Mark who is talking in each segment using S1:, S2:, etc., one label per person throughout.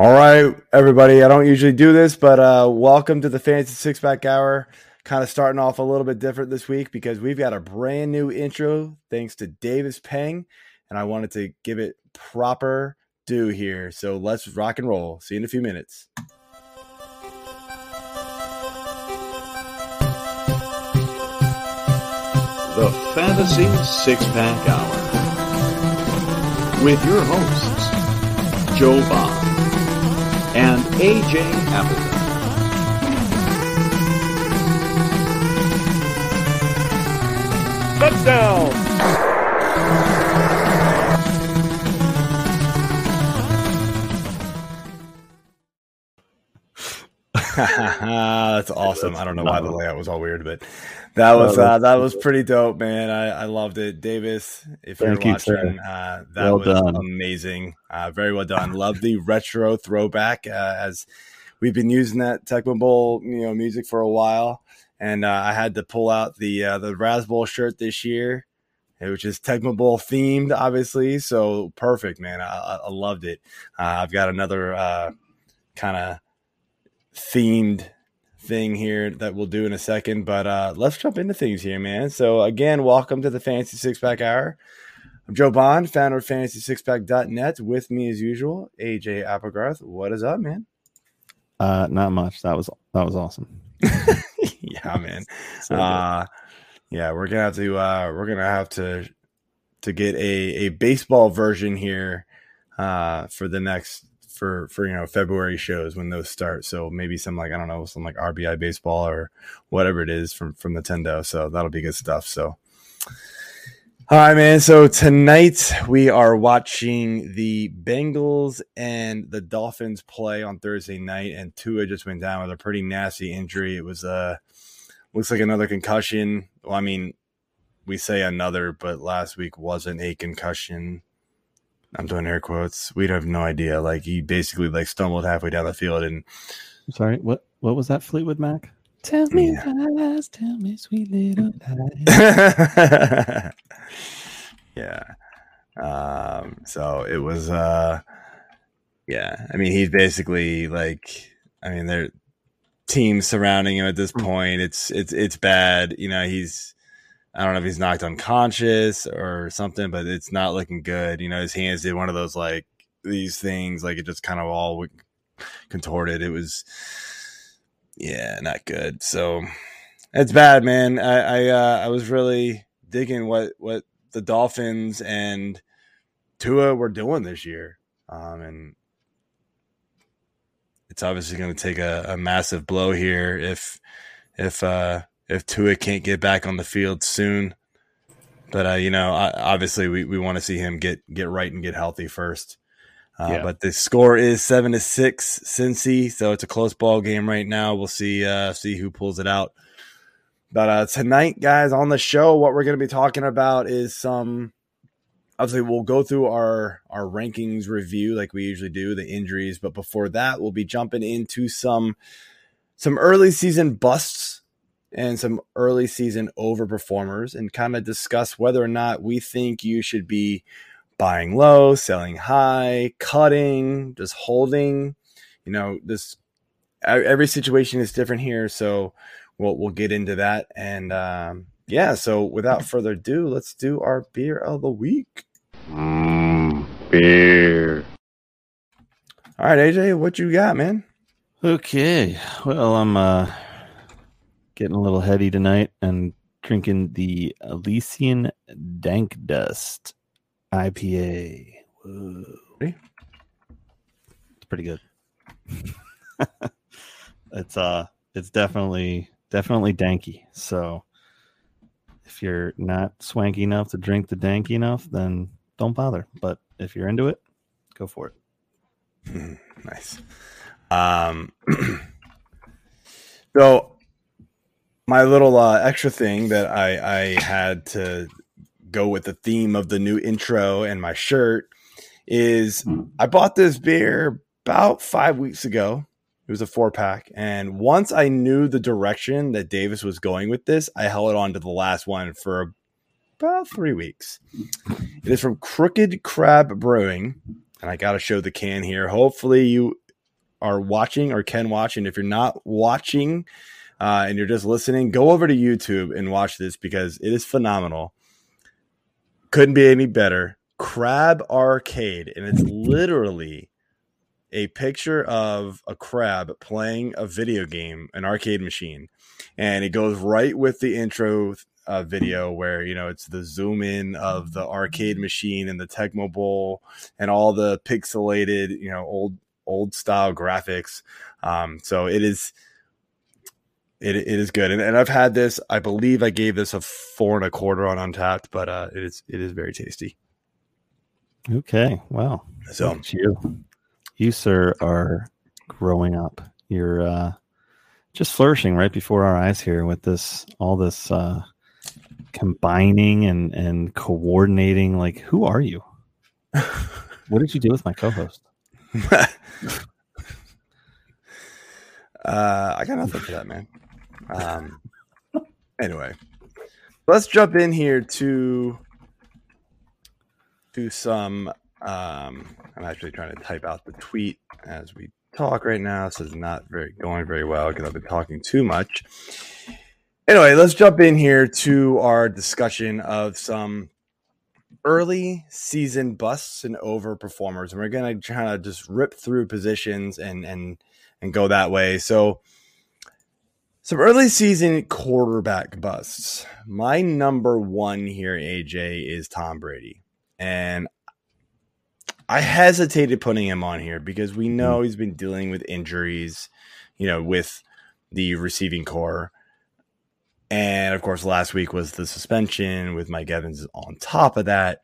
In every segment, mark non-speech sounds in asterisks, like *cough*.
S1: All right, everybody. I don't usually do this, but uh, welcome to the Fantasy Six Pack Hour. Kind of starting off a little bit different this week because we've got a brand new intro thanks to Davis Peng, and I wanted to give it proper due here. So let's rock and roll. See you in a few minutes.
S2: The Fantasy Six Pack Hour with your hosts, Joe Bond and AJ Applegarth.
S1: Touchdown! *laughs* That's awesome. I don't know why the layout was all weird, but that was uh, that was pretty dope, man. I, I loved it, Davis. If
S3: Thank
S1: you're
S3: you,
S1: watching, uh, that
S3: Well
S1: was
S3: done.
S1: amazing. Uh, very well done. Love the retro throwback uh, as we've been using that Tecmo Bowl, you know, music for a while, and uh, I had to pull out the uh, the Raz Bowl shirt this year, which is Tecmo Bowl themed, obviously. So perfect, man. I, I I loved it. Uh, I've got another uh, kind of themed thing here that we'll do in a second, but uh, let's jump into things here, man. So again, welcome to the Fantasy Six Pack Hour. I'm Joe Bond, founder of FantasySixPack.net. With me, as usual, AJ Applegarth. What is up, man?
S3: Uh, not much. That was that was awesome. *laughs*
S1: yeah, man. *laughs*
S3: So.
S1: Uh, yeah, we're gonna have to uh, we're gonna have to to get a a baseball version here uh, for the next for for you know February shows when those start. So maybe some like I don't know some like RBI baseball or whatever it is from from Nintendo. So that'll be good stuff. So. All right, man. So tonight we are watching the Bengals and the Dolphins play on Thursday night, and Tua just went down with a pretty nasty injury. It was uh looks like another concussion. Well, I mean, we say another, but last week wasn't a concussion. I'm doing air quotes. We'd have no idea. Like he basically like stumbled halfway down the field and I'm
S3: Sorry, what what was that Fleetwood Mac? Tell me
S1: Yeah.
S3: lies, tell me sweet little *laughs* lies.
S1: yeah. Um, so it was uh yeah, I mean he's basically like I mean they're teams surrounding him at this point. It's it's it's bad. You know, he's I don't know if he's knocked unconscious or something, but it's not looking good. You know, his hands did one of those like these things, like it just kind of all contorted. It was yeah, not good. So it's bad, man. I I, uh, I was really digging what what the Dolphins and Tua were doing this year, um, and it's obviously going to take a, a massive blow here if if uh, if Tua can't get back on the field soon. But uh, you know, I, obviously, we, we want to see him get get right and get healthy first. Uh,
S3: Yeah.
S1: But the score is seven to six, Cincy. So it's a close ball game right now. We'll see uh, see who pulls it out. But uh, tonight, guys, on the show, what we're going to be talking about is some. Obviously, we'll go through our our rankings review like we usually do, the injuries. But before that, we'll be jumping into some some early season busts and some early season overperformers, and kind of discuss whether or not we think you should be buying low, selling high, cutting, just holding. You know, this every situation is different here, so we'll we'll get into that. And um, yeah, so without *laughs* further ado, let's do our beer of the week.
S2: Beer.
S1: All right, AJ, what you got, man?
S3: Okay. Well, I'm uh getting a little heady tonight and drinking the Elysian Dank Dust IPA. Whoa. It's pretty good. *laughs* it's uh it's definitely definitely danky. So if you're not swanky enough to drink the danky enough, then don't bother. But if you're into it, go for it.
S1: Nice. Um, *clears throat* so my little uh, extra thing that I, I had to go with the theme of the new intro and my shirt is I bought this beer about five weeks ago. It was a four pack. And once I knew the direction that Davis was going with this, I held on to the last one for about three weeks. It is from Crooked Crab Brewing. And I got to show the can here. Hopefully, you are watching or can watch. And if you're not watching uh, and you're just listening, go over to YouTube and watch this because it is phenomenal. Couldn't be any better. Crab Arcade. And it's literally a picture of a crab playing a video game, an arcade machine. And it goes right with the intro uh, video where you know it's the zoom in of the arcade machine and the Tecmo Bowl and all the pixelated, you know, old old style graphics. Um, so it is it, it is good. And, and I've had this, I believe I gave this a four and a quarter on Untappd, but uh, it is it is very tasty.
S3: Okay. Wow.
S1: So
S3: you, you, sir, are growing up. You're uh, just flourishing right before our eyes here with this, all this uh, combining and, and coordinating. Like, who are you? *laughs* what did you do with my co host? *laughs* uh,
S1: I got nothing for that, man. Um, anyway, let's jump in here to to some. Um, I'm actually trying to type out the tweet as we talk right now, so it's not very going very well because I've been talking too much. Anyway, let's jump in here to our discussion of some early season busts and overperformers, and we're gonna try to just rip through positions and and and go that way. So, some early season quarterback busts. My number one here, AJ, is Tom Brady, and I hesitated putting him on here because we know hmm. he's been dealing with injuries, you know, with the receiving corps. And of course, last week was the suspension with Mike Evans on top of that.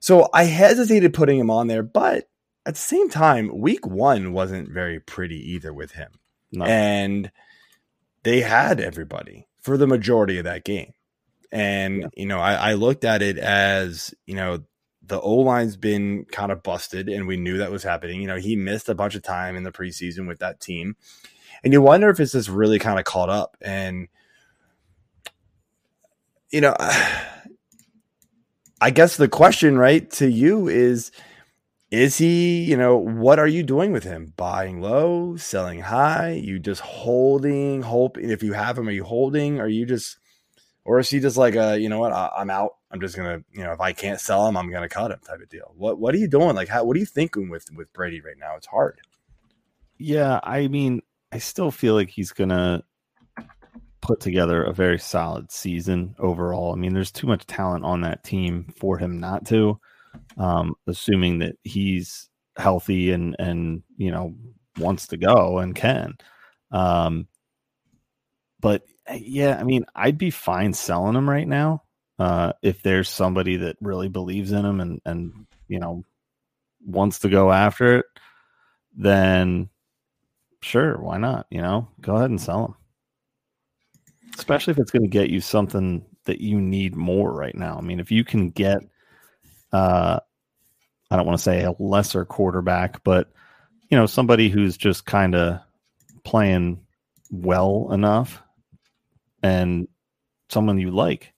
S1: So I hesitated putting him on there, but at the same time, week one wasn't very pretty either with him. No. And they had everybody for the majority of that game. And, yeah. you know, I, I looked at it as, you know, the O line's been kind of busted, and we knew that was happening. You know, he missed a bunch of time in the preseason with that team. And you wonder if it's just really kind of caught up. And you know, *sighs* I guess the question, right, to you is is he, you know, what are you doing with him? Buying low, selling high? You just holding, hope if you have him, are you holding? Are you just or is he just like a, you know what, I, am out. I'm just gonna, you know, if I can't sell him, I'm gonna cut him type of deal. What what are you doing? Like how what are you thinking with with Brady right now? It's hard.
S3: Yeah, I mean, I still feel like he's gonna put together a very solid season overall. I mean, there's too much talent on that team for him not to. Um, assuming that he's healthy and and you know wants to go and can. Um, but yeah, I mean, I'd be fine selling him right now uh, if there's somebody that really believes in him and and you know wants to go after it. Then sure, why not? You know, go ahead and sell him especially if it's going to get you something that you need more right now. I mean, if you can get, uh, I don't want to say a lesser quarterback, but you know, somebody who's just kind of playing well enough and someone you like,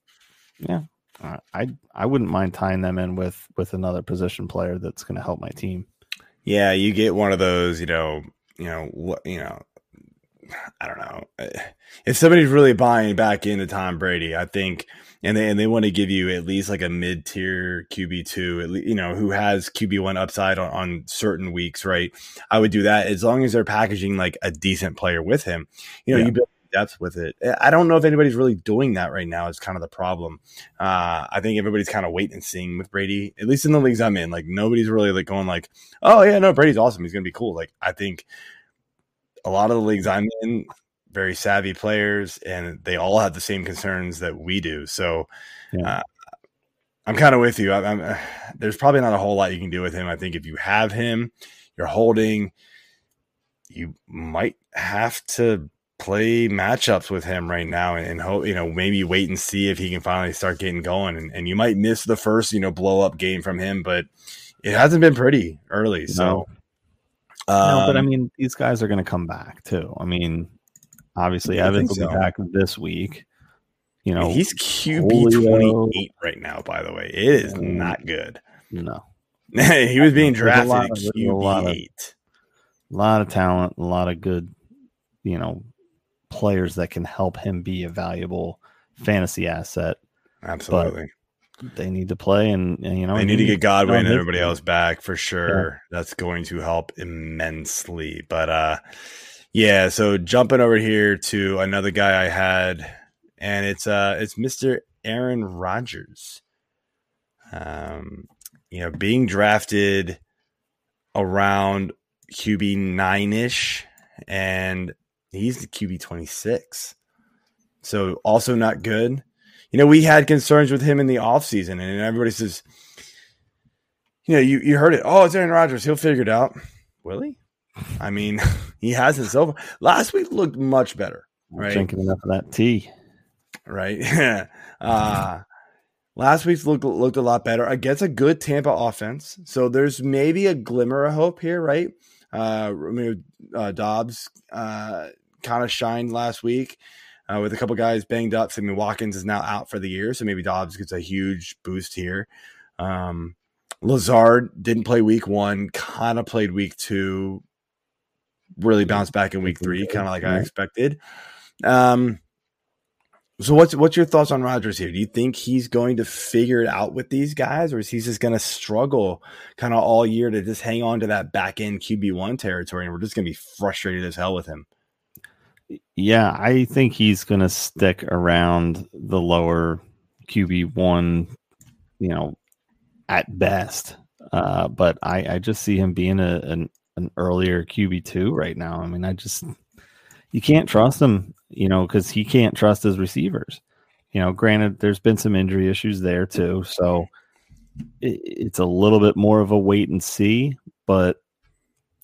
S3: yeah, I I wouldn't mind tying them in with with another position player that's going to help my team.
S1: Yeah, you get one of those, you know, you know, what you know, I don't know. If somebody's really buying back into Tom Brady, I think, and they and they want to give you at least like a mid tier QB two, at least, you know, who has QB one upside on, on certain weeks, right? I would do that as long as they're packaging like a decent player with him. You know, yeah. you build depth with it. I don't know if anybody's really doing that right now. Is kind of the problem. Uh, I think everybody's kind of waiting and seeing with Brady, at least in the leagues I'm in. Like nobody's really like going like, oh yeah, no, Brady's awesome. He's gonna be cool. Like I think a lot of the leagues I'm in, very savvy players, and they all have the same concerns that we do. So, yeah. uh, I'm kind of with you. I, I'm, uh, there's probably not a whole lot you can do with him. I think if you have him, you're holding. you might have to play matchups with him right now and, and hope you know maybe wait and see if he can finally start getting going and, and you might miss the first you know blow up game from him but it hasn't been pretty early so
S3: no, um, but i
S1: um,
S3: mean these guys are going to come back too i mean obviously
S1: I
S3: evans will
S1: think
S3: be back this week. You know
S1: he's QB 28 right now by the way. It is not good.
S3: No. *laughs*
S1: He was being
S3: There's a
S1: drafted
S3: lot of- a lot
S1: QB
S3: of-
S1: 8
S3: a lot of talent a lot of good you know players that can help him be a valuable fantasy asset.
S1: Absolutely.
S3: They need to play and, and you know
S1: They need to get Godwin and everybody else back for sure. That's going to help immensely. But uh yeah, so jumping over here to another guy I had, and it's uh it's Mr. Aaron Rodgers. Um, you know, being drafted around QB nine ish, and he's the QB twenty six. So also not good you know, we had concerns with him in the offseason, and everybody says, you know, you, you heard it. Oh, it's Aaron Rodgers. He'll figure it out. Will he? I mean, *laughs* he hasn't so far. Last week looked much better, right?
S3: drinking enough of that tea
S1: right? *laughs* uh, last week's looked looked a lot better against a good Tampa offense. So there's maybe a glimmer of hope here, right? Uh, I mean, uh, Doubs uh, kind of shined last week uh, with a couple guys banged up. Sammy Watkins is now out for the year, so maybe Doubs gets a huge boost here. Um, Lazard didn't play week one, kind of played week two, really bounce back in week three, kind of like I expected. Um, so what's what's your thoughts on Rodgers here? Do you think he's going to figure it out with these guys, or is he just going to struggle kind of all year to just hang on to that back end QB one territory, and we're just going to be frustrated as hell with him?
S3: Yeah, I think he's going to stick around the lower QB one, you know, at best. Uh, but I, I just see him being a, an an earlier QB two right now. I mean, I just you can't trust him, you know, because he can't trust his receivers. You know, granted, there's been some injury issues there too, so it, it's a little bit more of a wait and see. But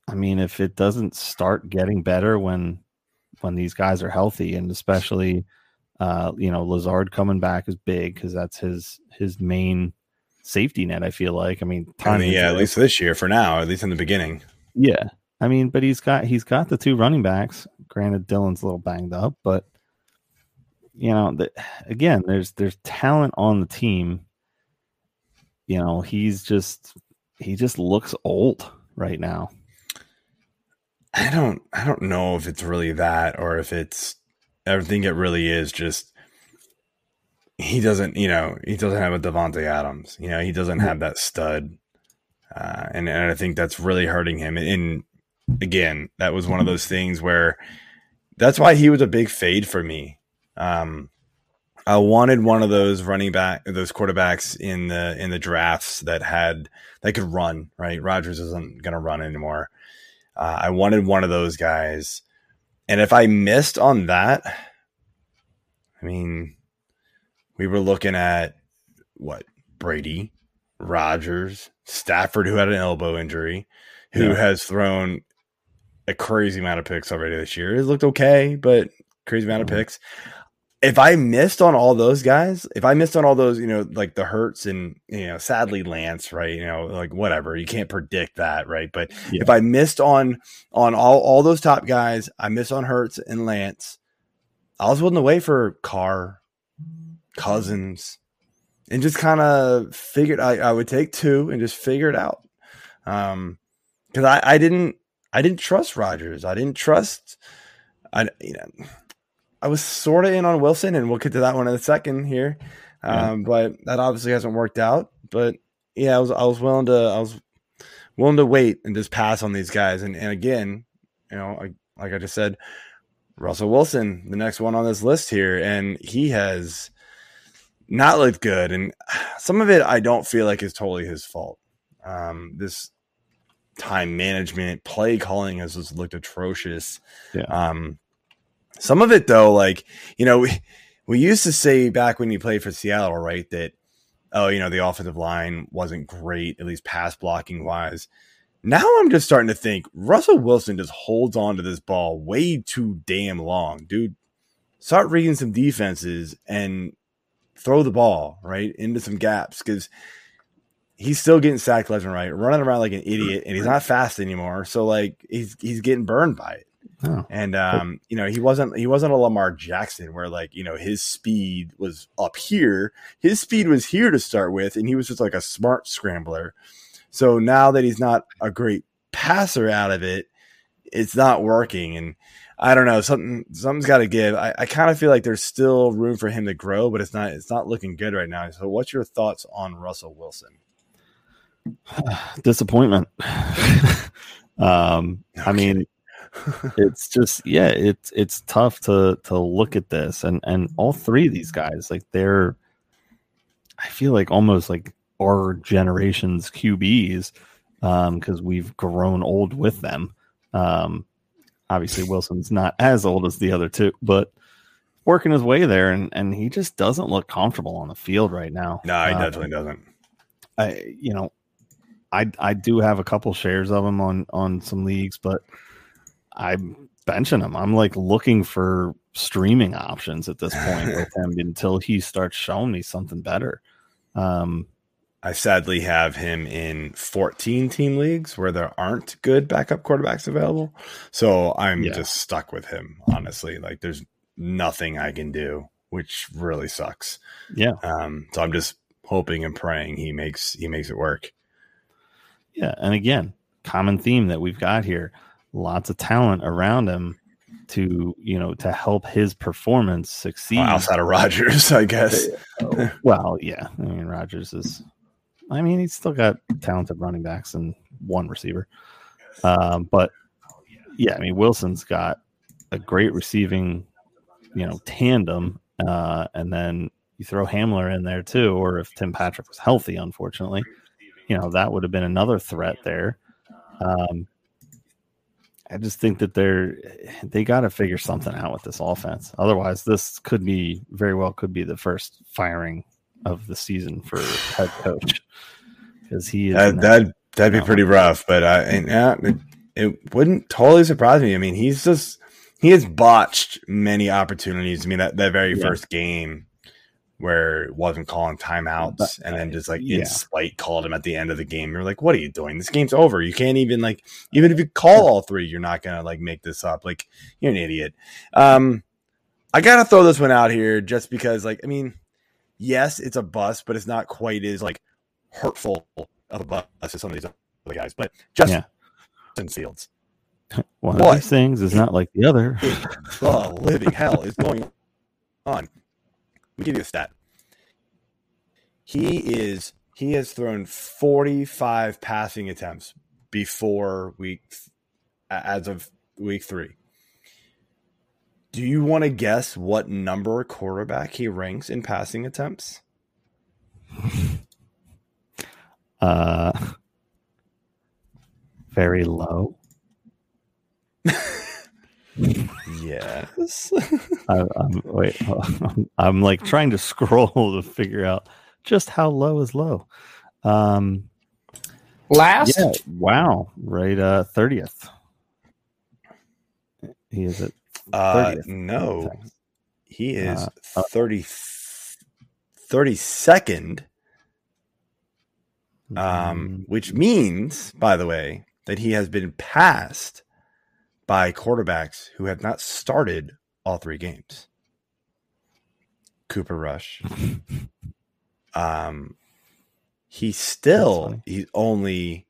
S3: I mean, if it doesn't start getting better when when these guys are healthy, and especially uh, you know Lazard coming back is big because that's his his main safety net. I feel like. I mean,
S1: I mean, yeah, at least this year for now, at least in the beginning.
S3: Yeah. I mean, but he's got he's got the two running backs. Granted, Dylan's a little banged up, but you know, the, again, there's there's talent on the team. You know, he's just he just looks old right now.
S1: I don't I don't know if it's really that or if it's I think it really is just he doesn't, you know, he doesn't have a Davante Adams. You know, he doesn't have that stud. Uh, and, and I think that's really hurting him. And again, that was one of those things where that's why he was a big fade for me. Um, I wanted one of those running back, those quarterbacks in the in the drafts that had that could run. Right, Rodgers isn't going to run anymore. Uh, I wanted one of those guys, and if I missed on that, I mean, we were looking at what Brady, Rodgers, Stafford, who had an elbow injury, who
S3: Yeah.
S1: has thrown a crazy amount of picks already this year. It looked okay, but crazy amount of
S3: Mhm.
S1: picks. If I missed on all those guys, if I missed on all those, you know, like the Hurts and you know, sadly Lance, right? You know, like whatever, you can't predict that, right? But
S3: Yeah.
S1: if I missed on on all all those top guys, I missed on Hurts and Lance. I was willing to wait for Carr, Cousins, and just kind of figured I, I would take two and just figure it out. Um, because I, I didn't I didn't trust Rodgers. I didn't trust I you know I was sort of in on Wilson, and we'll get to that one in a second here.
S3: Yeah.
S1: Um, but that obviously hasn't worked out. But yeah, I was I was willing to I was willing to wait and just pass on these guys. And and again, you know, I, like I just said, Russell Wilson, the next one on this list here, and he has not looked good. And *sighs* some of it I don't feel like is totally his fault. Um, this time management, play calling has just looked atrocious.
S3: Yeah.
S1: Um, some of it though, like you know, *laughs* we we used to say back when you played for Seattle, right? That oh, you know, the offensive line wasn't great, at least pass blocking wise. Now I'm just starting to think Russell Wilson just holds on to this ball way too damn long, dude. Start reading some defenses and throw the ball right into some gaps because he's still getting sacked left and right, running around like an idiot, and he's not fast anymore. So like he's he's getting burned by it. Oh. And um, you know, he wasn't he wasn't a Lamar Jackson where like, you know, his speed was up here. His speed was here to start with, and he was just like a smart scrambler. So now that he's not a great passer out of it, it's not working. And I don't know, something something's gotta give. I, I kind of feel like there's still room for him to grow, but it's not it's not looking good right now. So what's your thoughts on Russell Wilson? *sighs*
S3: Disappointment. *laughs* um, okay. I mean, it's just yeah, it's it's tough to to look at this and and all three of these guys like they're I feel like almost like our generation's QBs um because we've grown old with them. Um obviously Wilson's not as old as the other two, but working his way there and and he just doesn't look comfortable on the field right now.
S1: No, he um, definitely doesn't.
S3: I you know, I I do have a couple shares of him on on some leagues, but I'm benching him. I'm like looking for streaming options at this point with *laughs* him until he starts showing me something better. Um,
S1: I sadly have him in 14 team leagues where there aren't good backup quarterbacks available. So I'm yeah. just stuck with him, honestly. Like there's nothing I can do, which really sucks.
S3: Yeah.
S1: Um, so I'm just hoping and praying he makes he makes it work.
S3: Yeah, and again, common theme that we've got here lots of talent around him to you know to help his performance succeed. Well,
S1: outside of Rodgers, I guess.
S3: well, yeah. I mean, Rodgers is. I mean, he's still got talented running backs and one receiver. Um, but yeah, I mean, Wilson's got a great receiving, you know, tandem, uh, and then you throw Hamler in there too, or if Tim Patrick was healthy, unfortunately, you know, that would have been another threat there. Um, I just think that they're they got to figure something out with this offense. Otherwise, this could be very well could be the first firing of the season for head coach because he
S1: that that that'd be pretty rough. But I and, uh, it, it wouldn't totally surprise me. I mean, he's just he has botched many opportunities. I mean, that that very yeah. first game where it wasn't calling timeouts but, and then just like yeah. in spite called him at the end of the game. You're like, what are you doing? This game's over. You can't even like even if you call all three, you're not gonna like make this up. Like you're an idiot. Um I gotta throw this one out here just because like I mean, yes, it's a bust, but it's not quite as like hurtful of a bust as some of these other guys. But Justin yeah. Fields. *laughs*
S3: One of these things is not like the other. *laughs*
S1: the living hell is going on? Let me give you a stat. He is he has thrown 45 passing attempts before week as of week 3. Do you want to guess what number quarterback he ranks in passing attempts? *laughs*
S3: Uh very low.
S1: yes. *laughs*
S3: I, am wait, I'm, I'm, like trying to scroll *laughs* to figure out just how low is low. Um,
S4: last. Yeah,
S3: wow. Right. Uh, 30th. He is at. 30th.
S1: Uh, no, he is uh, uh 30, 32nd. Um, mm. which means, by the way, that he has been passed by quarterbacks who have not started all three games. Cooper Rush. *laughs* um, he's still he's only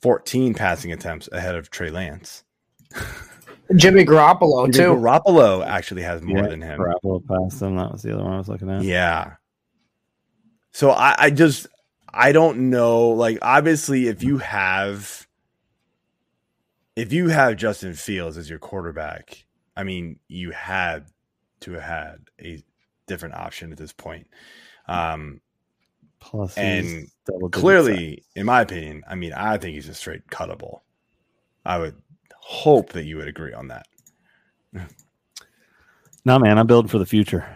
S1: 14 passing attempts ahead of Trey Lance. *laughs*
S4: Jimmy Garoppolo
S1: Jimmy too. Garoppolo actually has more yeah, than him.
S3: Garoppolo passed him. That was the other one I was looking at.
S1: Yeah. So I, I just I don't know. Like obviously, if you have if you have Justin Fields as your quarterback, I mean, you had to have had a different option at this point. Um, Plus, and clearly, in my opinion, I mean, I think he's a straight cuttable. I would hope that you would agree on that. *laughs*
S3: no, man, I'm building for the future.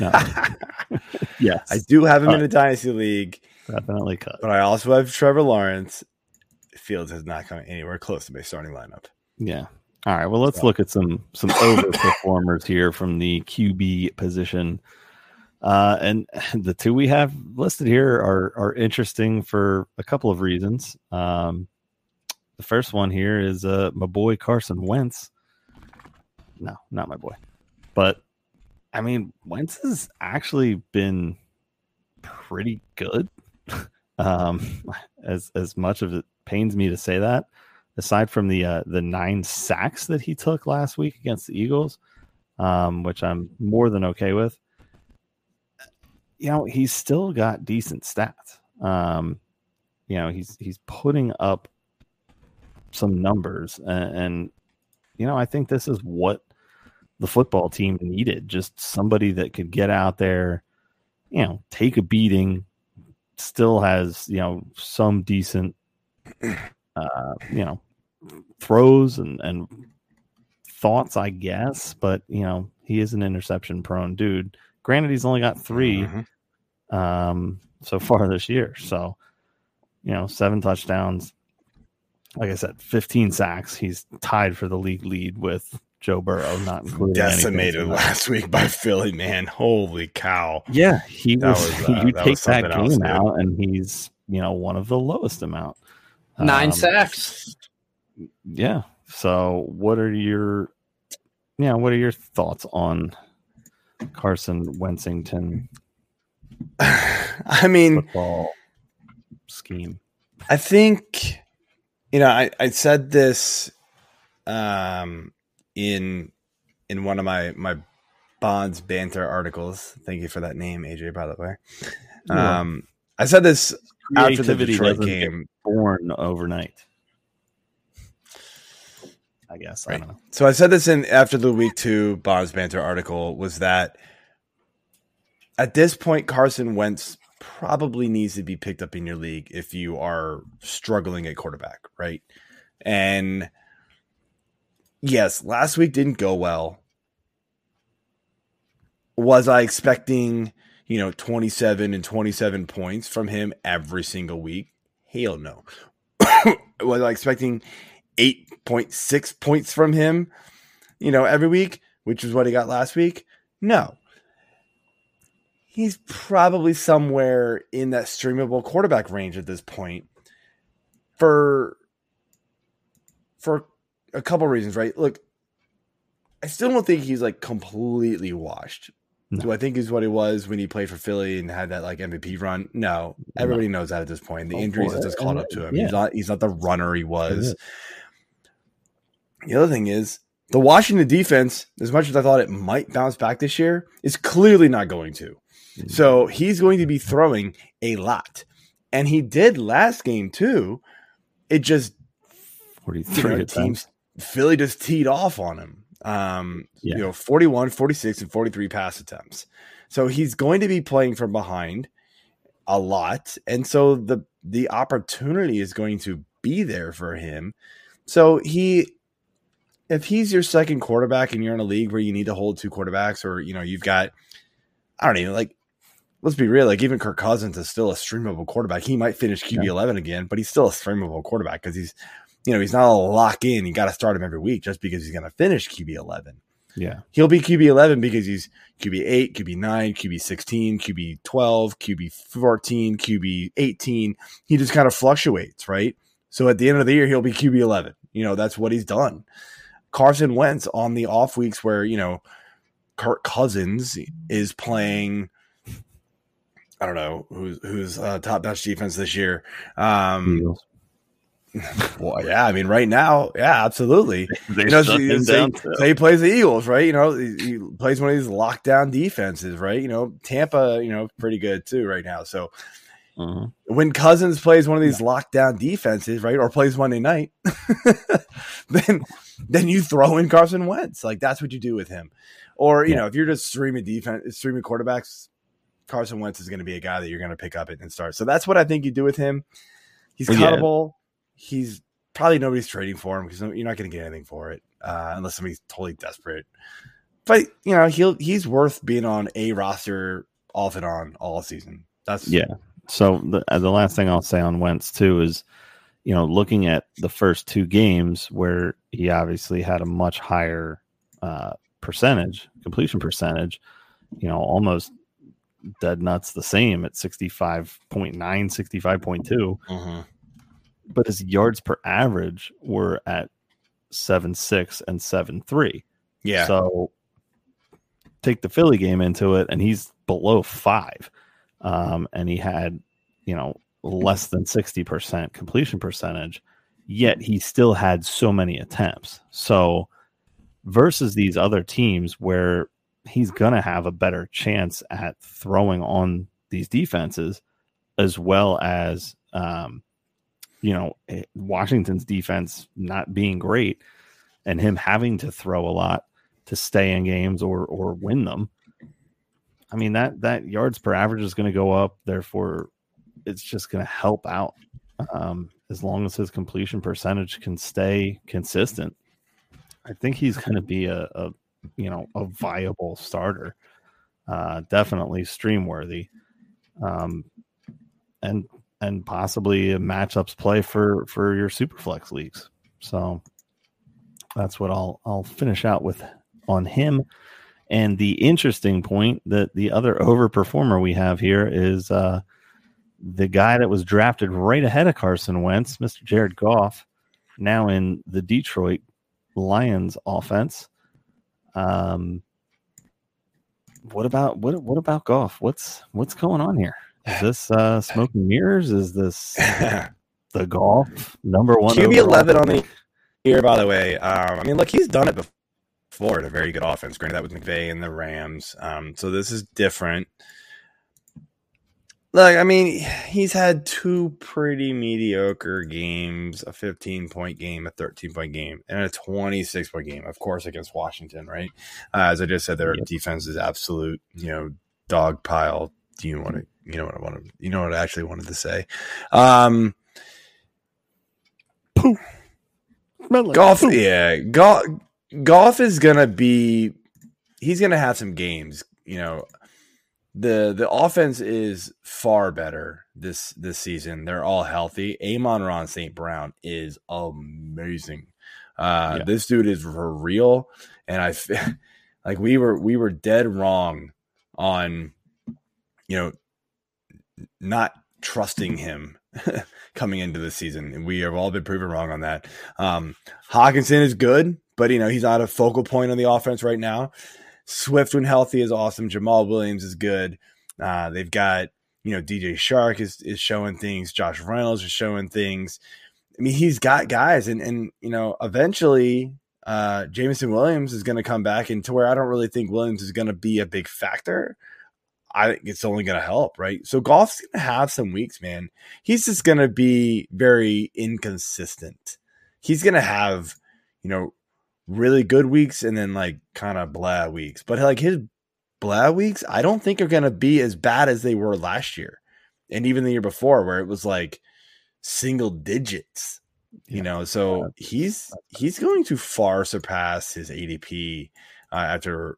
S3: No. *laughs* yes,
S1: I do have him uh, in a dynasty league.
S3: Definitely cut.
S1: But I also have Trevor Lawrence, Fields has not come anywhere close to my starting lineup.
S3: Yeah. All right. Well, let's
S1: So-
S3: look at some some *laughs* overperformers here from the QB position. Uh, and the two we have listed here are are interesting for a couple of reasons. Um, the first one here is uh, my boy Carson Wentz. No, not my boy, but I mean Wentz has actually been pretty good. *laughs* um, as as much of it pains me to say that, aside from the uh, the nine sacks that he took last week against the Eagles, um, which I'm more than okay with. You know, he's still got decent stats. Um, you know, he's he's putting up some numbers, and, and you know, I think this is what the football team needed: just somebody that could get out there, you know, take a beating, still has you know some decent uh, you know, throws and, and thoughts, I guess. But, you know, he is an interception prone dude. Granted, he's only got 3
S1: Mhm.
S3: um, so far this year. So, you know, seven touchdowns. Like I said, 15 sacks. He's tied for the league lead with Joe Burrow, not including
S1: decimated last week by Philly, man. Holy cow.
S3: Yeah, he
S1: That
S3: was.
S1: was, *laughs* uh,
S3: you
S1: that
S3: take
S1: was
S3: that game
S1: else,
S3: out, and he's you know one of the lowest amount.
S4: Nine
S3: Um,
S4: sacks.
S3: Yeah. So, what are your, yeah, what are your thoughts on Carson Wensington *sighs*
S1: I mean,
S3: football scheme?
S1: I think you know, I, I said this um in in one of my my bonds banter articles. Thank you for that name, AJ, by the way.
S3: Yeah.
S1: Um I said this after the Detroit game.
S3: born overnight. I guess I don't know.
S1: So I said this in after the week two Bonds Banter article was that at this point Carson Wentz probably needs to be picked up in your league if you are struggling at quarterback, right? And yes, last week didn't go well. Was I expecting, you know, 27 and 27 points from him every single week? Hell no. *coughs* was I expecting 8.6 points from him, you know, every week, which is what he got last week? No. He's probably somewhere in that streamable quarterback range at this point for for a couple reasons, right? Look, I still don't think he's like completely washed.
S3: No.
S1: Do I think he's what he was when he played for Philly and had that like MVP run? No, everybody knows that at this point. The
S3: Oh,
S1: injuries have just caught up to him.
S3: Yeah.
S1: He's not. He's not the runner he was. The other thing is the Washington defense, as much as I thought it might bounce back this year, is clearly not going to. So he's going to be throwing a lot. And he did last game too. It just you
S3: 43
S1: know, teams Philly just teed off on him. Um,
S3: Yeah.
S1: you know, 41, 46, and 43 pass attempts. So he's going to be playing from behind a lot. And so the the opportunity is going to be there for him. So he if he's your second quarterback and you're in a league where you need to hold two quarterbacks, or you know, you've got I don't even like let's be real, like even Kirk Cousins is still a streamable quarterback. He might finish QB eleven again, but he's still a streamable quarterback because he's you know, he's not a lock in. You got to start him every week just because he's going to finish QB 11.
S3: Yeah.
S1: He'll be QB 11 because he's QB 8, QB 9, QB 16, QB 12, QB 14, QB 18. He just kind of fluctuates, right? So at the end of the year, he'll be QB 11. You know, that's what he's done. Carson Wentz on the off weeks where, you know, Kirk Cousins is playing. I don't know who's who's uh, top notch defense this year. Um, *laughs* well, yeah, I mean, right now, yeah, absolutely. *laughs*
S3: They
S1: You know,
S3: shut
S1: so-
S3: him
S1: say,
S3: down, too.
S1: say he plays the Eagles, right? You know, he, he plays one of these lockdown defenses, right? You know, Tampa, you know, pretty good too right now. So
S3: Mhm.
S1: when Cousins plays one of these lockdown defenses, right, or plays Monday night, *laughs* then then you throw in Carson Wentz. Like that's what you do with him. Or you
S3: Yeah.
S1: know, if you're just streaming defense, streaming quarterbacks, Carson Wentz is going to be a guy that you're going to pick up and start. So that's what I think you do with him. He's
S3: Well, yeah.
S1: cuttable. He's probably nobody's trading for him because you're not going to get anything for it uh, unless somebody's totally desperate. But you know, he'll he's worth being on a roster off and on all season. That's
S3: Yeah. So the uh, the last thing I'll say on Wentz too is, you know, looking at the first two games where he obviously had a much higher uh, percentage, completion percentage, you know, almost dead nuts the same at 65.9, 65.2.
S1: Mm-hmm.
S3: But his yards per average were at seven six and seven three.
S1: Yeah.
S3: So take the Philly game into it, and he's below five. Um, and he had, you know, less than 60% completion percentage, yet he still had so many attempts. So versus these other teams where he's going to have a better chance at throwing on these defenses as well as um, you know eh, Washington's defense not being great and him having to throw a lot to stay in games or or win them. I mean that that yards per average is going to go up. Therefore, it's just going to help out um, as long as his completion percentage can stay consistent. I think he's going to be a, a you know a viable starter. Uh, definitely stream worthy, um, and and possibly a matchups play for for your superflex leagues. So that's what I'll I'll finish out with on him. And the interesting point that the other overperformer we have here is uh, the guy that was drafted right ahead of Carson Wentz, Mr. Jared Goff, now in the Detroit Lions offense. Um, what about what what about Goff? What's what's going on here? Is this uh, smoking mirrors? Is this the Goff number one?
S1: QB eleven on the year, by the way. Um, I mean, look, he's done it before at a very good offense. Granted, that was McVay and the Rams. Um, so this is different. Look, I mean, he's had two pretty mediocre games, a 15 point game, a 13 point game, and a 26 point game, of course, against Washington, right? Uh, as I just said, their
S3: Yep.
S1: defense is absolute, you know, dog pile. Do you want to, you know what I want to, you know what I actually wanted to say? Um,
S3: it.
S1: Goff,
S3: Boom.
S1: yeah, Goff, Goff is gonna be. He's gonna have some games. You know, the the offense is far better this this season. They're all healthy. Amon-Ra St. Brown is amazing. Uh,
S3: Yeah.
S1: This dude is for real, and I *laughs* like we were we were dead wrong on you know not trusting him *laughs* coming into the season. We have all been proven wrong on that. Um, Hockenson is good, but you know, he's not a focal point on the offense right now. Swift when healthy is awesome. Jamaal Williams is good. Uh, they've got, you know, DJ Chark is, is showing things. Josh Reynolds is showing things. I mean, he's got guys and, and, you know, eventually, uh, Jameson Williams is going to come back and to where I don't really think Williams is going to be a big factor. I think it's only going to help, right? So Goff's going to have some weeks, man. He's just going to be very inconsistent. He's going to have, you know, really good weeks and then like kind of blah weeks. But like his blah weeks, I don't think are going to be as bad as they were last year and even the year before, where it was like single digits. You
S3: Yeah.
S1: know, so he's he's going to far surpass his ADP uh, after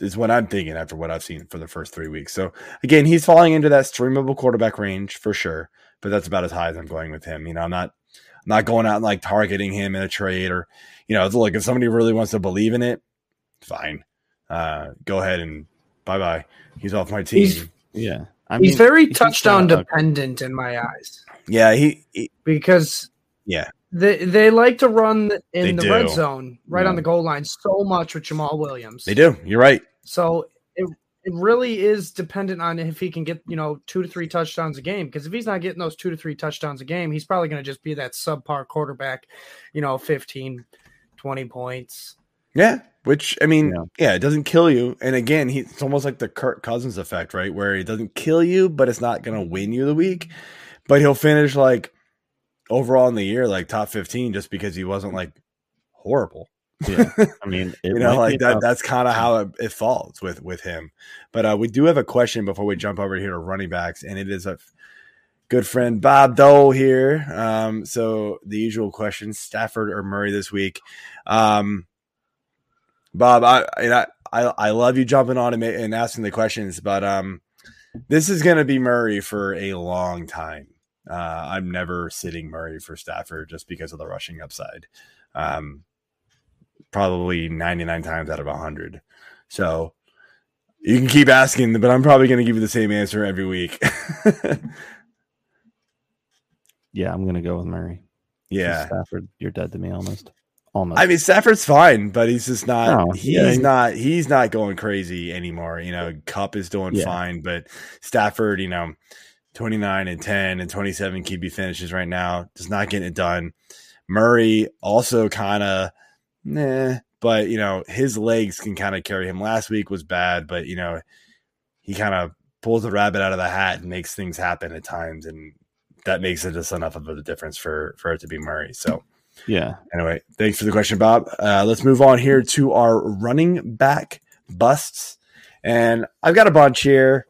S1: is what I'm thinking after what I've seen for the first three weeks. So again, he's falling into that streamable quarterback range for sure, but that's about as high as I'm going with him. You know, I'm not not going out and like targeting him in a trade or you know, look if somebody really wants to believe in it, fine. Uh, go ahead and bye bye. He's off my team.
S4: He's-
S3: Yeah. I
S4: He's
S3: mean,
S4: very
S3: he's,
S4: touchdown dependent in my eyes
S1: yeah, he, he
S4: because
S1: yeah.
S4: they they like to run in
S1: They
S4: the
S1: do.
S4: red zone right on the goal line so much with Jamaal Williams.
S1: They do. You're right.
S4: So it it really is dependent on if he can get you know two to three touchdowns a game. Because if he's not getting those two to three touchdowns a game, he's probably going to just be that subpar quarterback. You know, 15, 20 points.
S1: Yeah, which I mean,
S3: Yeah.
S1: yeah, it doesn't kill you. And again, he, it's almost like the Kirk Cousins effect, right? Where it doesn't kill you, but it's not going to win you the week. But he'll finish like overall in the year, like top fifteen, just because he wasn't like horrible.
S3: Yeah. *laughs* I mean,
S1: you know, like that.
S3: enough.
S1: That's kind of how it, it falls with with him. But uh, we do have a question before we jump over here to running backs, and it is a good friend Bob Dole here. Um, so the usual question: Stafford or Murray this week? Um, Bob, I, and I I I love you jumping on and, and asking the questions, but um, this is going to be Murray for a long time. Uh, I'm never sitting Murray for Stafford just because of the rushing upside. Um, probably 99 times out of 100. So you can keep asking, but I'm probably going to give you the same answer every week. *laughs*
S3: Yeah, I'm gonna go with Murray.
S1: yeah.
S3: Stafford, you're dead to me almost. Almost.
S1: I mean, Stafford's fine, but he's just not.
S3: No,
S1: he's
S3: yeah,
S1: not. He's not going crazy anymore. You know, Kupp is doing
S3: Yeah.
S1: fine, but Stafford, you know, twenty nine and ten and twenty seven QB finishes right now, just not getting it done. Murray also kind of, nah, but you know, his legs can kind of carry him. Last week was bad, but you know, he kind of pulls the rabbit out of the hat and makes things happen at times, and that makes it just enough of a difference for for it to be Murray. So.
S3: yeah.
S1: Anyway, thanks for the question, Bob. Uh, let's move on here to our running back busts. And I've got a bunch here.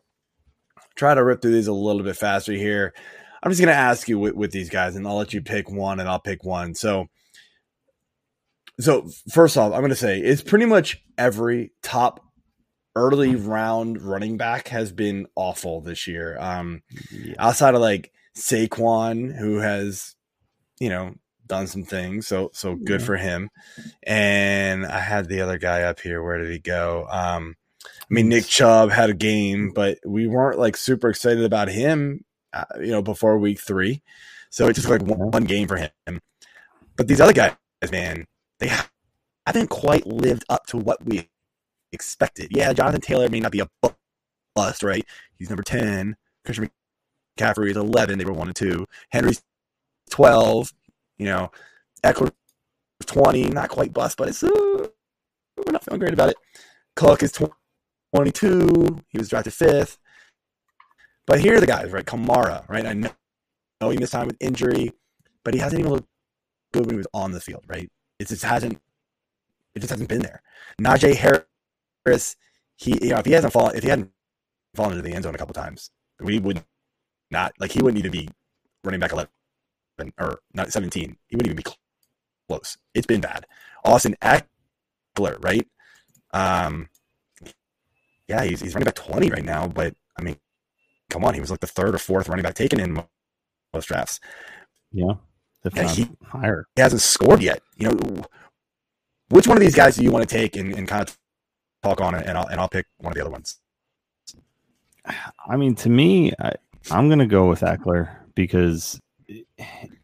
S1: Try to rip through these a little bit faster here. I'm just going to ask you with, with these guys, and I'll let you pick one, and I'll pick one. So, so first off, I'm going to say it's pretty much every top early round running back has been awful this year. Um,
S3: yeah.
S1: outside of like Saquon, who has, you know, done some things. So so good
S3: Yeah.
S1: for him. And I had the other guy up here. Where did he go? Um, I mean, Nick Chubb had a game, but we weren't like super excited about him, uh, you know, before week three. So it just like one, one game for him. But these other guys, man, they haven't quite lived up to what we expected. Yeah, Jonathan Taylor may not be a bust, right? He's number 10. Christian McCaffrey is 11. They were 1 and 2. Henry's 12. You know, Ekeler 20. Not quite bust, but it's, uh, we're not feeling great about it. Cook is 22. He was drafted fifth. But here are the guys, right? Kamara, right? I know know he missed time with injury, but he hasn't even looked good when he was on the field, right? It just hasn't it just hasn't been there. Najee Harris, he you know, if he hasn't fallen if he hadn't fallen into the end zone a couple times, we would not like he wouldn't even be running back eleven or not seventeen. He wouldn't even be close. It's been bad. Austin Ekeler, right? Um yeah, he's he's running back twenty right now, but I mean, come on, he was like the third or fourth running back taken in most drafts.
S3: Yeah. If not
S1: he-
S3: higher.
S1: He hasn't scored yet. You know, which one of these guys do you want to take and, and kind of talk on it? And I'll and I'll pick one of the other ones.
S3: I mean, to me, I, I'm going to go with Ekeler because it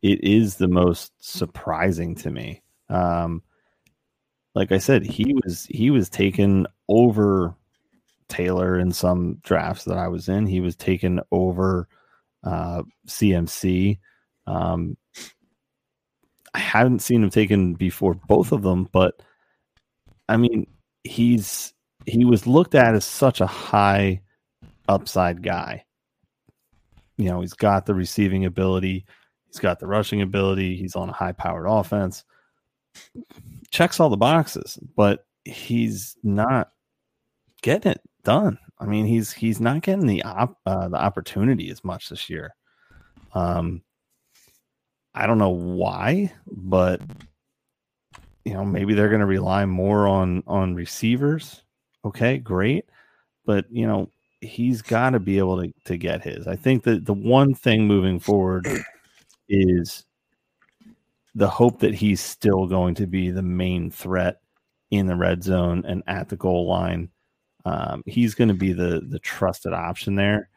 S3: it is the most surprising to me. Um, like I said, he was he was taken over Taylor in some drafts that I was in. He was taken over uh, CMC. Um, I haven't seen him taken before both of them, but I mean, he's he was looked at as such a high upside guy. You know, he's got the receiving ability, he's got the rushing ability, he's on a high powered offense. Checks all the boxes, but he's not getting it done. I mean, he's he's not getting the op, uh, the opportunity as much this year. Um, I don't know why, but you know, maybe they're going to rely more on on receivers. Okay, great, but you know, he's got to be able to to get his. I think that the one thing moving forward is the hope that he's still going to be the main threat in the red zone and at the goal line. Um, he's going to be the the trusted option there.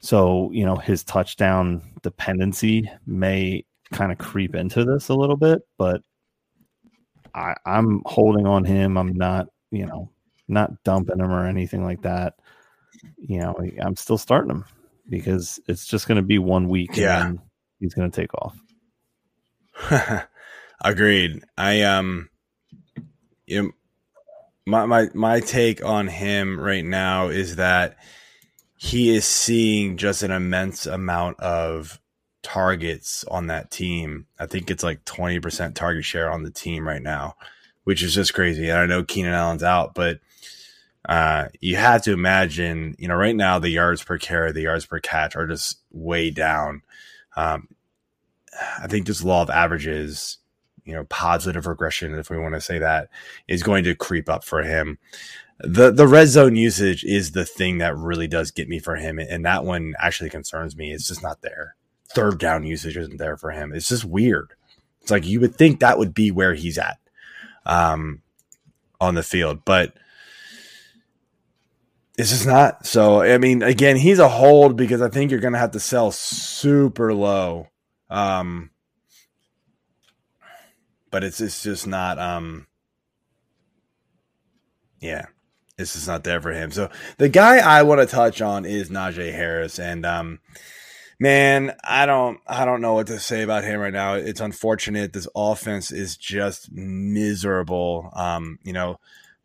S3: So you know his touchdown dependency may kind of creep into this a little bit, but I, I'm holding on him. I'm not you know not dumping him or anything like that. You know I'm still starting him because it's just going to be one week.
S1: Yeah.
S3: and he's going to take off. *laughs*
S1: Agreed. I um, you know, my my my take on him right now is that he is seeing just an immense amount of targets on that team. I think it's like twenty percent target share on the team right now, which is just crazy. And I know Keenan Allen's out, but uh, you have to imagine, you know, right now the yards per carry, the yards per catch are just way down. Um, I think this law of averages, you know, positive regression, if we want to say that, is going to creep up for him. The the red zone usage is the thing that really does get me for him, and that one actually concerns me. It's just not there. third down usage isn't there for him. It's just weird. It's like you would think that would be where he's at um, on the field, but it's just not. So, I mean, again, he's a hold because I think you're going to have to sell super low. Um, but it's, it's just not, um, yeah, it's just not there for him. So the guy I want to touch on is Najee Harris. And, um, man, I don't I don't know what to say about him right now. It's unfortunate. This offense is just miserable. Um, you know,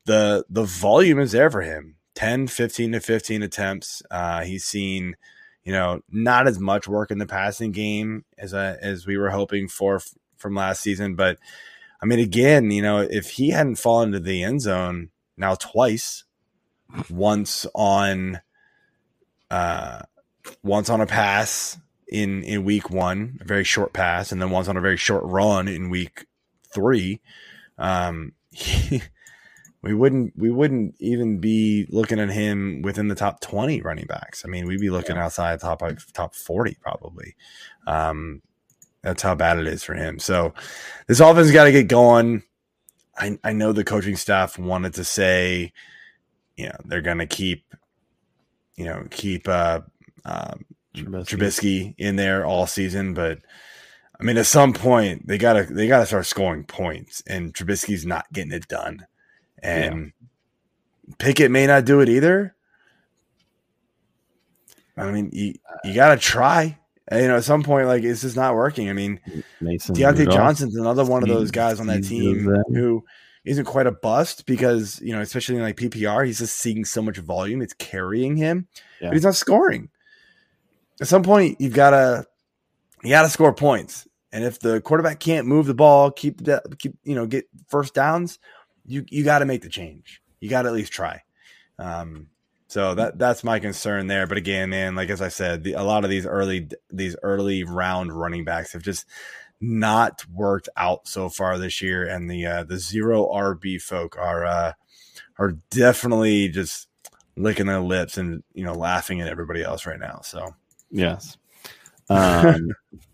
S1: the the volume is there for him. 10, 15 to 15 attempts. Uh, he's seen, you know, not as much work in the passing game as uh, as we were hoping for f- from last season, but I mean again, you know, if he hadn't fallen to the end zone now twice, once on uh once on a pass in in week one, a very short pass, and then once on a very short run in week three. Um, he, *laughs* we wouldn't we wouldn't even be looking at him within the top twenty running backs. I mean, we'd be looking yeah. outside top top forty probably. Um, that's how bad it is for him. So this offense got to get going. I I know the coaching staff wanted to say, you know, they're going to keep, you know, keep uh, um, Trubisky. Trubisky in there all season, but I mean, at some point they gotta they gotta start scoring points, and Trubisky's not getting it done, and yeah. Pickett may not do it either. I mean, you you gotta try. And, you know, at some point, like it's just not working. I mean, Mason Diontae Rudolph, Johnson's another one of those guys on that team who isn't quite a bust because you know, especially in like PPR, he's just seeing so much volume, it's carrying him, yeah. but he's not scoring at some point you've got to you got to score points. And if the quarterback can't move the ball, keep the keep you know get first downs, you you got to make the change. You got to at least try. Um, so that that's my concern there. But again, man, like as I said, the, a lot of these early these early round running backs have just not worked out so far this year, and the uh, the zero RB folk are uh, are definitely just licking their lips and you know laughing at everybody else right now. So
S3: Yes. Um,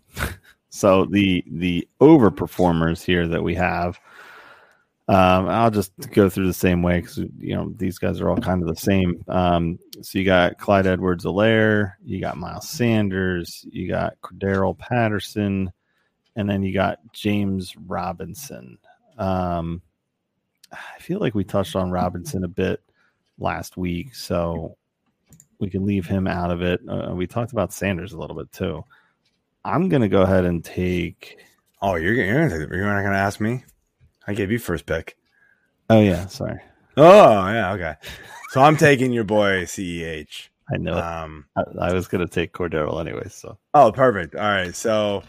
S3: *laughs* so the the overperformers here that we have, um, I'll just go through the same way because you know these guys are all kind of the same. Um, so you got Clyde Edwards-Helaire, you got Miles Sanders, you got Cordarrelle Patterson, and then you got James Robinson. Um, I feel like we touched on Robinson a bit last week, so we can leave him out of it. Uh, we talked about Sanders a little bit too. I'm gonna go ahead and take.
S1: Oh, you're you're, you're not gonna ask me. I gave you first pick.
S3: Oh yeah, sorry.
S1: Oh yeah, okay. So I'm taking your boy Ceh.
S3: I know. Um, I, I, was gonna take Cordarrelle anyway. So.
S1: Oh, perfect. All right. So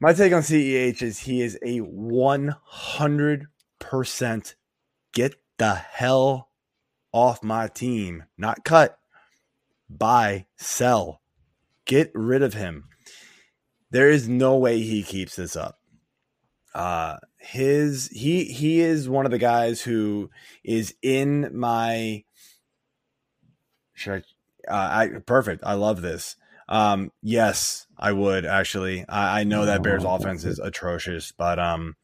S1: my take on Ceh is he is a 100 percent get the hell off my team, not cut buy, sell, get rid of him. There is no way he keeps this up. Uh, his he he is one of the guys who is in my. Should I? Uh, I perfect. I love this. Um, yes, I would actually. I, I know that Bears offense is atrocious, but um,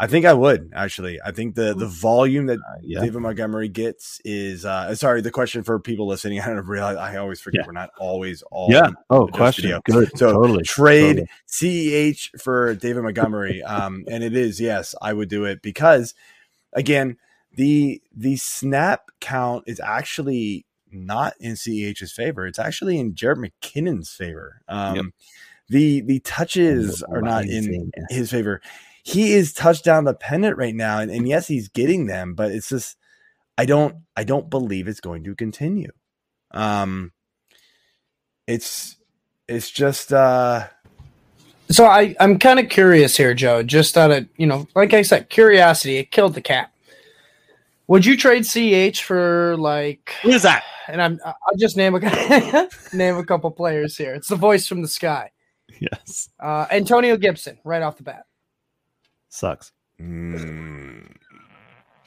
S1: I think I would actually. I think the the volume that uh, yeah. David Montgomery gets is uh sorry, the question for people listening, *laughs* I don't realize I always forget yeah. we're not always all
S3: Yeah. Oh, question. Video. Good.
S1: So
S3: totally.
S1: trade totally. CEH for David Montgomery. um and it is, yes, I would do it because again, the the snap count is actually not in CEH's favor. It's actually in Jerick McKinnon's favor. Um yep. the the touches are not in his favor he is touchdown dependent right now, and, and yes, he's getting them, but it's just I don't I don't believe it's going to continue. Um, it's it's just uh
S4: so I, I'm kind of curious here, Joe. Just out of you know, like I said, curiosity, it killed the cat. Would you trade CH for like
S1: who is that?
S4: And I'm I'll just name a *laughs* name a couple players here. It's the voice from the sky.
S3: Yes.
S4: Uh, Antonio Gibson, right off the bat.
S3: Sucks.
S1: Mm.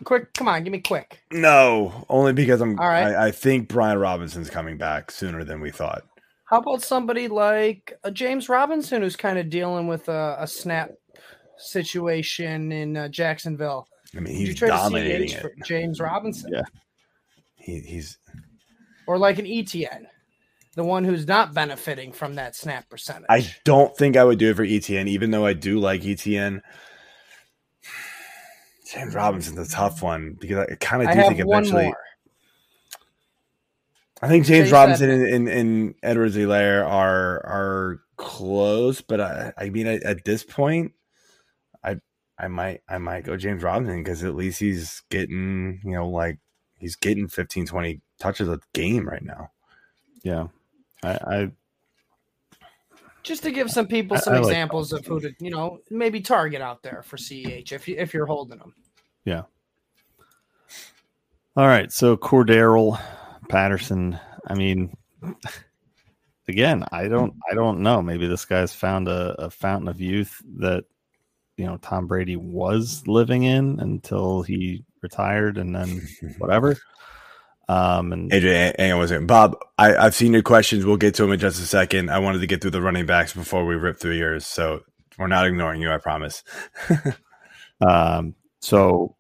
S4: Quick, come on, give me quick.
S1: No, only because I'm. All right. I, I think Brian Robinson's coming back sooner than we thought.
S4: How about somebody like a James Robinson who's kind of dealing with a, a snap situation in uh, Jacksonville?
S1: I mean, he's dominating it.
S4: James Robinson
S3: Yeah.
S1: He, he's
S4: or like an ETN, the one who's not benefiting from that snap percentage?
S1: I don't think I would do it for ETN, even though I do like ETN. James Robinson's a tough one because I kind of
S4: I
S1: do
S4: have
S1: think
S4: one
S1: eventually.
S4: more.
S1: I think James
S4: Chase
S1: Robinson and, and, and Edwards Helaire are are close, but I, I mean at, at this point, I I might I might go James Robinson because at least he's getting you know like he's getting 15, 20 touches a game right now.
S3: Yeah. I, I
S4: Just to give some people some
S3: I like
S4: examples of who to, you know, maybe target out there for CEH if you if you're holding them.
S3: All right. So Cordarrelle Patterson. I mean, *laughs* again, I don't I don't know. Maybe this guy's found a, a fountain of youth that you know Tom Brady was living in until he retired and then *laughs* whatever. Um and
S1: AJ, hang on one second. Bob, I, I've seen your questions. We'll get to them in just a second. I wanted to get through the running backs before we rip through yours. So we're not ignoring you, I promise. *laughs*
S3: Um, so,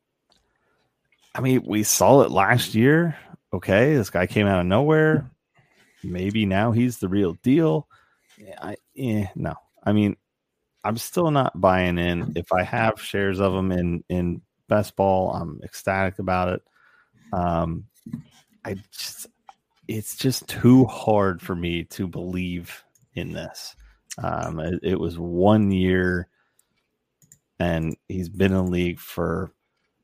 S3: I mean, we saw it last year. Okay, this guy came out of nowhere. Maybe now he's the real deal. I, eh, no, I mean, I'm still not buying in. If I have shares of him in in best ball, I'm ecstatic about it. Um, I just, it's just too hard for me to believe in this. Um, it, it was one year and he's been in the league for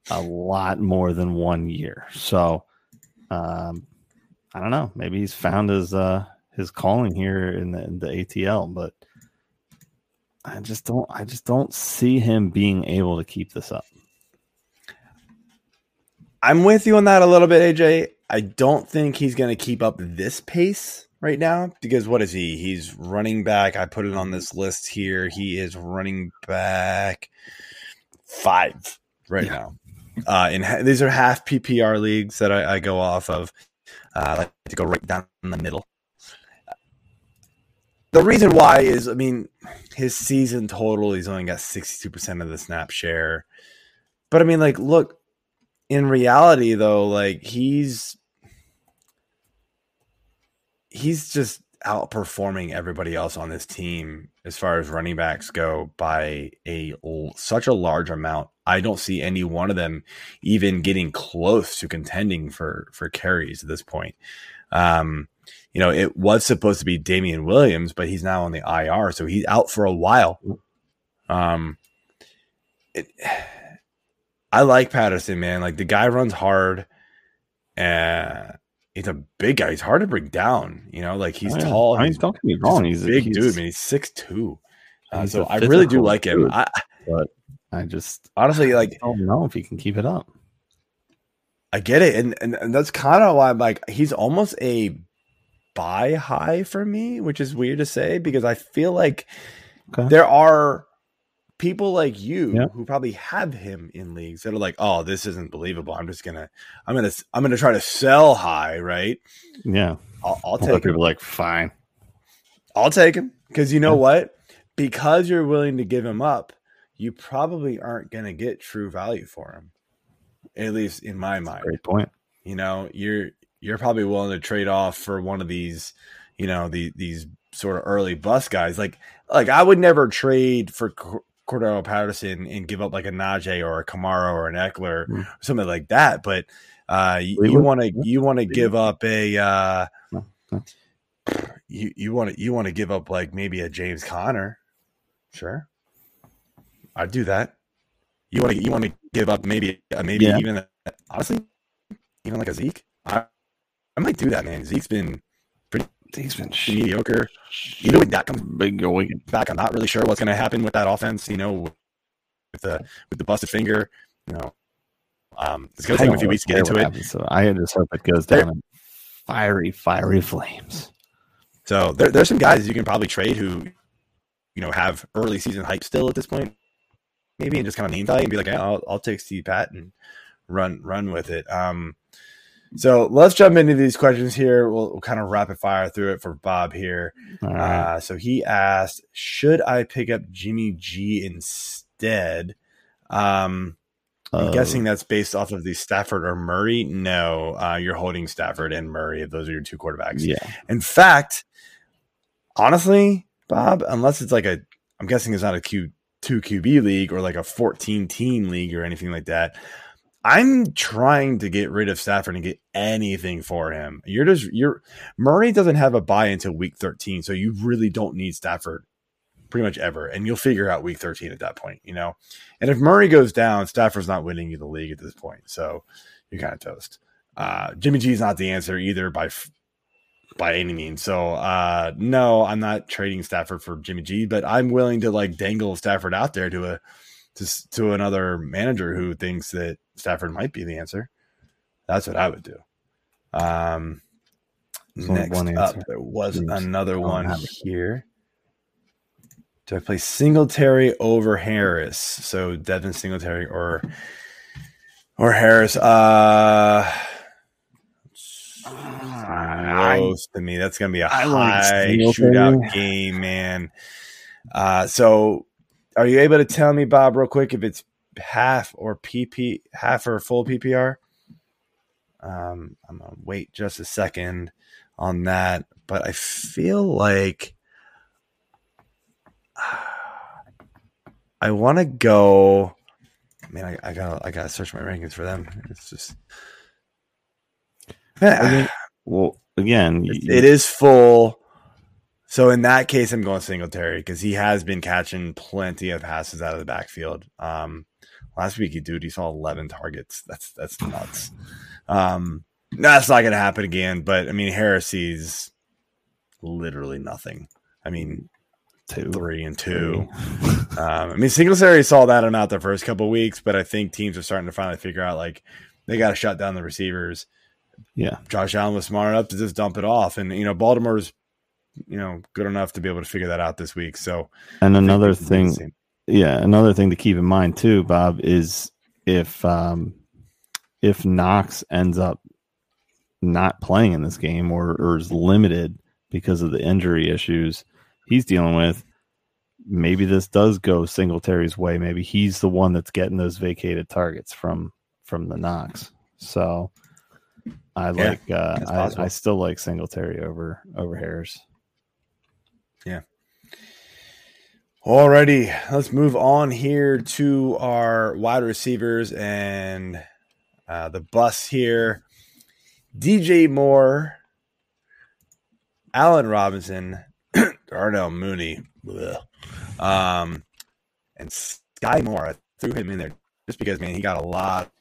S3: a lot more than one year. So um, I don't know. Maybe he's found his uh, his calling here in the, in the ATL, but I just don't. I just don't see him being able to keep this up.
S1: I'm with you on that a little bit, AJ. I don't think he's going to keep up this pace right now because what is he? He's running back. I put it on this list here. He is running back five right
S3: Yeah.
S1: now. Uh, and ha- these are half PPR leagues that I, I go off of. Uh, I like to go right down in the middle. The reason why is, I mean, his season total, he's only got 62% of the snap share. But I mean, like, look, in reality though like he's he's just outperforming everybody else on this team as far as running backs go by a such a large amount i don't see any one of them even getting close to contending for for carries at this point um you know it was supposed to be Damien Williams but he's now on the IR so he's out for a while um it, *sighs* I like Patterson, man. Like the guy runs hard. Uh, he's a big guy. He's hard to bring down. You know, like he's
S3: yeah.
S1: tall.
S3: I mean,
S1: he's
S3: don't get me wrong.
S1: a
S3: He's a
S1: big
S3: he's-
S1: dude, man. He's six two. Uh, so I really do like him.
S3: dude.
S1: I
S3: but I just
S1: honestly like.
S3: I don't know if he can keep it up.
S1: I get it, and and, and that's kind of why I'm like he's almost a buy high for me, which is weird to say because I feel like
S3: Okay.
S1: there are people like you
S3: Yeah.
S1: who probably have him in leagues that are like, oh, this isn't believable. I'm just gonna, I'm gonna, I'm gonna try to sell high, right?
S3: Yeah,
S1: I'll, I'll take
S3: people like fine.
S1: I'll take him because you know
S3: Yeah.
S1: what? Because you're willing to give him up, you probably aren't gonna get true value for him. At least in my mind.
S3: Great point.
S1: you know you're you're probably willing to trade off for one of these you know the, these sort of early bus guys like like i would never trade for Cordarrelle Patterson and give up like a Najee or a Kamara or an Ekeler
S3: Hmm.
S1: or something like that but uh you want to you want to give up a uh you you want to you want to give up like maybe a James Conner. Sure. I'd do that. You want to you want to give up maybe uh, maybe
S3: Yeah.
S1: even honestly even like a Zeke? I I might do that man. Zeke's been
S3: He's been
S1: mediocre even when that comes
S3: weekend.
S1: back I'm not really sure what's going to happen with that offense you know with the with the busted finger you know um it's going to take a few weeks to get into it
S3: So I just hope it goes
S1: There-
S3: down in fiery, fiery flames.
S1: So there, there's some guys you can probably trade who, you know, have early season hype still at this point, maybe, and just kind of name value and be like, yeah, I'll, I'll take Steve Pat and run run with it. Um, So let's jump into these questions here. We'll, we'll kind of rapid fire through it for Bob here.
S3: Right.
S1: Uh, so he asked, "Should I pick up Jimmy G instead?" Um, I'm
S3: Uh,
S1: guessing that's based off of the Stafford or Murray. No, uh, you're holding Stafford and Murray. Those are your two quarterbacks.
S3: yeah.
S1: In fact, honestly, Bob, unless it's like a, I'm guessing it's not a Q two QB league or like a 14 team league or anything like that. I'm trying to get rid of Stafford and get anything for him. You're just you're Murray doesn't have a buy until week 13, so you really don't need Stafford pretty much ever, and you'll figure out week 13 at that point, you know. And if Murray goes down, Stafford's not winning you the league at this point, so you're kind of toast. Uh, Jimmy G is not the answer either by by any means. So uh, no, I'm not trading Stafford for Jimmy G, but I'm willing to like dangle Stafford out there to a to to another manager who thinks that Stafford might be the answer. That's what I would do. Um, next
S3: one
S1: up,
S3: answer.
S1: there was
S3: Oops.
S1: another one here. Do I play Singletary over Harris? So Devin Singletary or or Harris? Uh, close to me. That's gonna be a
S3: I
S1: high
S3: Singletary.
S1: shootout game, man. Uh, so are you able to tell me, Bob, real quick, if it's half or PP, half or full PPR? Um, I'm gonna wait just a second on that, but I feel like *sighs* I want to go. Man, I, I gotta, I gotta search my rankings for them. It's just,
S3: I mean, well, again, you-
S1: it is full. So in that case, I'm going Singletary because he has been catching plenty of passes out of the backfield. Um, last week, he dude, he saw 11 targets. That's that's nuts. Um, that's not going to happen again. But I mean, Heresy's literally nothing. I mean,
S3: two.
S1: three and two. *laughs* Um, I mean, Singletary saw that amount the first couple weeks, but I think teams are starting to finally figure out like they got to shut down the receivers.
S3: Yeah.
S1: Josh Allen was smart enough to just dump it off, and you know Baltimore's you know good enough to be able to figure that out this week. So
S3: And another
S1: we can do the
S3: thing, yeah, another thing to keep in mind too, Bob, is if um if Knox ends up not playing in this game or, or is limited because of the injury issues he's dealing with, maybe this does go Singletary's way. Maybe he's the one that's getting those vacated targets from from the Knox. So I
S1: Yeah,
S3: like uh I. I still like Singletary over over Harris.
S1: Alrighty, let's move on here to our wide receivers and uh, the bus here. DJ Moore, Allen Robinson, *clears throat* Darnell Mooney, bleh, um, and Skyy Moore. I threw him in there just because, man, he got a lot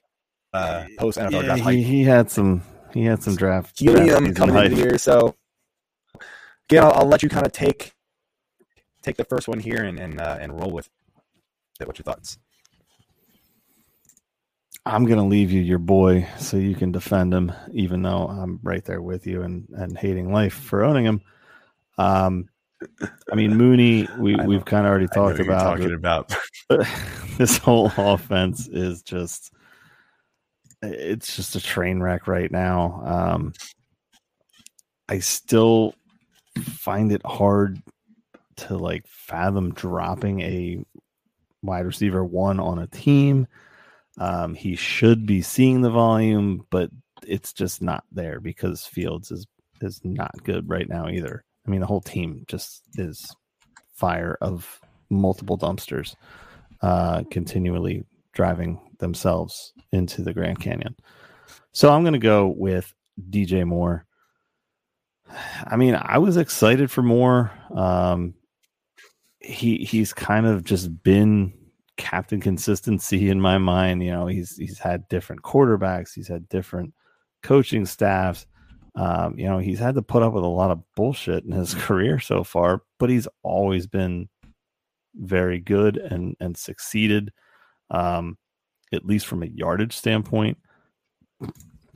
S1: uh, post NFL
S3: Yeah,
S1: draft
S3: he, he had some he had some draft,
S1: helium coming the year. So again, I'll, I'll let you kind of take take the first one here and and, uh, and roll with it. What's your thoughts?
S3: I'm gonna leave you your boy so you can defend him, even though I'm right there with you and and hating life for owning him. Um, I mean Mooney, we
S1: know,
S3: we've kind of already talked about.
S1: talking about. *laughs*
S3: this whole offense is just it's just a train wreck right now. Um, I still find it hard to like fathom dropping a wide receiver one on a team. Um, he should be seeing the volume, but it's just not there because Fields is is not good right now either. I mean, the whole team just is fire of multiple dumpsters, uh, continually driving themselves into the Grand Canyon. So I'm going to go with DJ Moore. I mean, I was excited for Moore. Um, he he's kind of just been captain consistency in my mind. You know, he's he's had different quarterbacks, he's had different coaching staffs. Um, you know, he's had to put up with a lot of bullshit in his *laughs* career so far, but he's always been very good and and succeeded. Um, at least from a yardage standpoint,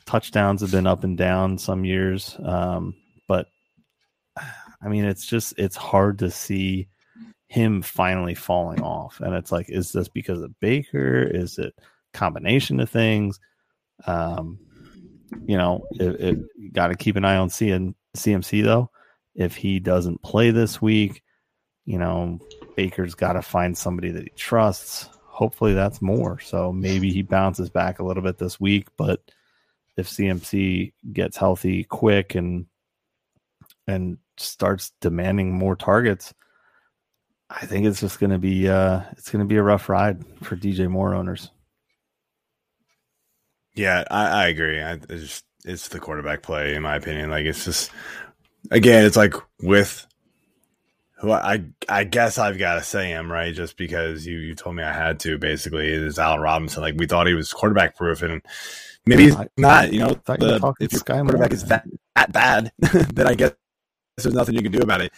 S3: touchdowns have been up and down some years, um, but I mean, it's just it's hard to see him finally falling off. And it's like, is this because of Baker? Is it combination of things? Um, you know, it, it got to keep an eye on CN, CMC though. If he doesn't play this week, you know, Baker's got to find somebody that he trusts. Hopefully, that's Moore. So maybe he bounces back a little bit this week. But if CMC gets healthy quick and and starts demanding more targets, I think it's just going to be uh, it's going to be a rough ride for DJ Moore owners.
S1: Yeah, I, I agree. I, it's just it's the quarterback play, in my opinion. Like it's just again, it's like with who I I guess I've got to say him right, just because you you told me I had to. Basically, is Allen Robinson. Like we thought he was quarterback proof, and maybe he's not. You know, the, if your quarterback is that, that bad, *laughs* then I guess there's nothing you can do about it.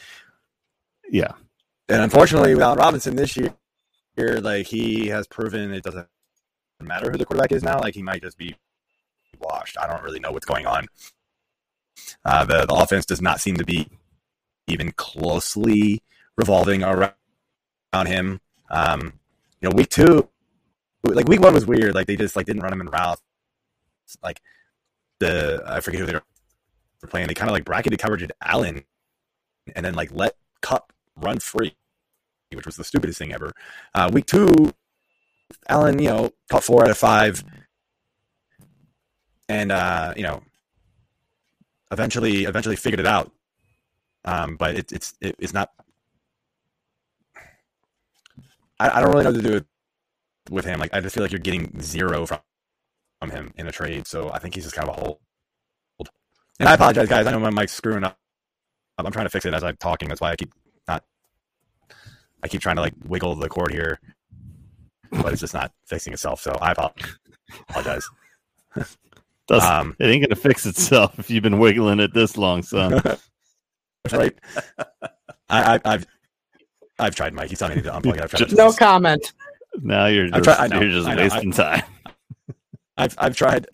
S3: Yeah,
S1: and unfortunately, with Allen Robinson this year, like he has proven it doesn't matter who the quarterback is now. Like he might just be washed. I don't really know what's going on. Uh, the, the offense does not seem to be even closely revolving around, around him. Um, you know, week two, like week one was weird. Like they just like didn't run him in routes. Like the I forget who they were playing. They kind of like bracketed coverage at Allen, and then like let Kupp run free, which was the stupidest thing ever. Uh, week two, Allen, you know, caught four out of five, and uh, you know, eventually, eventually figured it out. Um, but it, it's it, it's not. I, I don't really know what to do with, with him. Like I just feel like you're getting zero from from him in a trade. So I think he's just kind of a hold. And I apologize, guys. I know my mic's screwing up. I'm trying to fix it as I'm talking. That's why I keep not. I keep trying to like wiggle the cord here but it's just not fixing itself. So I apologize. *laughs*
S3: um, it ain't gonna fix itself if you've been wiggling it this long, son. *laughs*
S1: right. I, have I've tried, Mike. He's telling me to unplug it. I've tried. *laughs*
S4: no comment.
S3: Now you're just, tried, you're just wasting time.
S1: I've I've tried.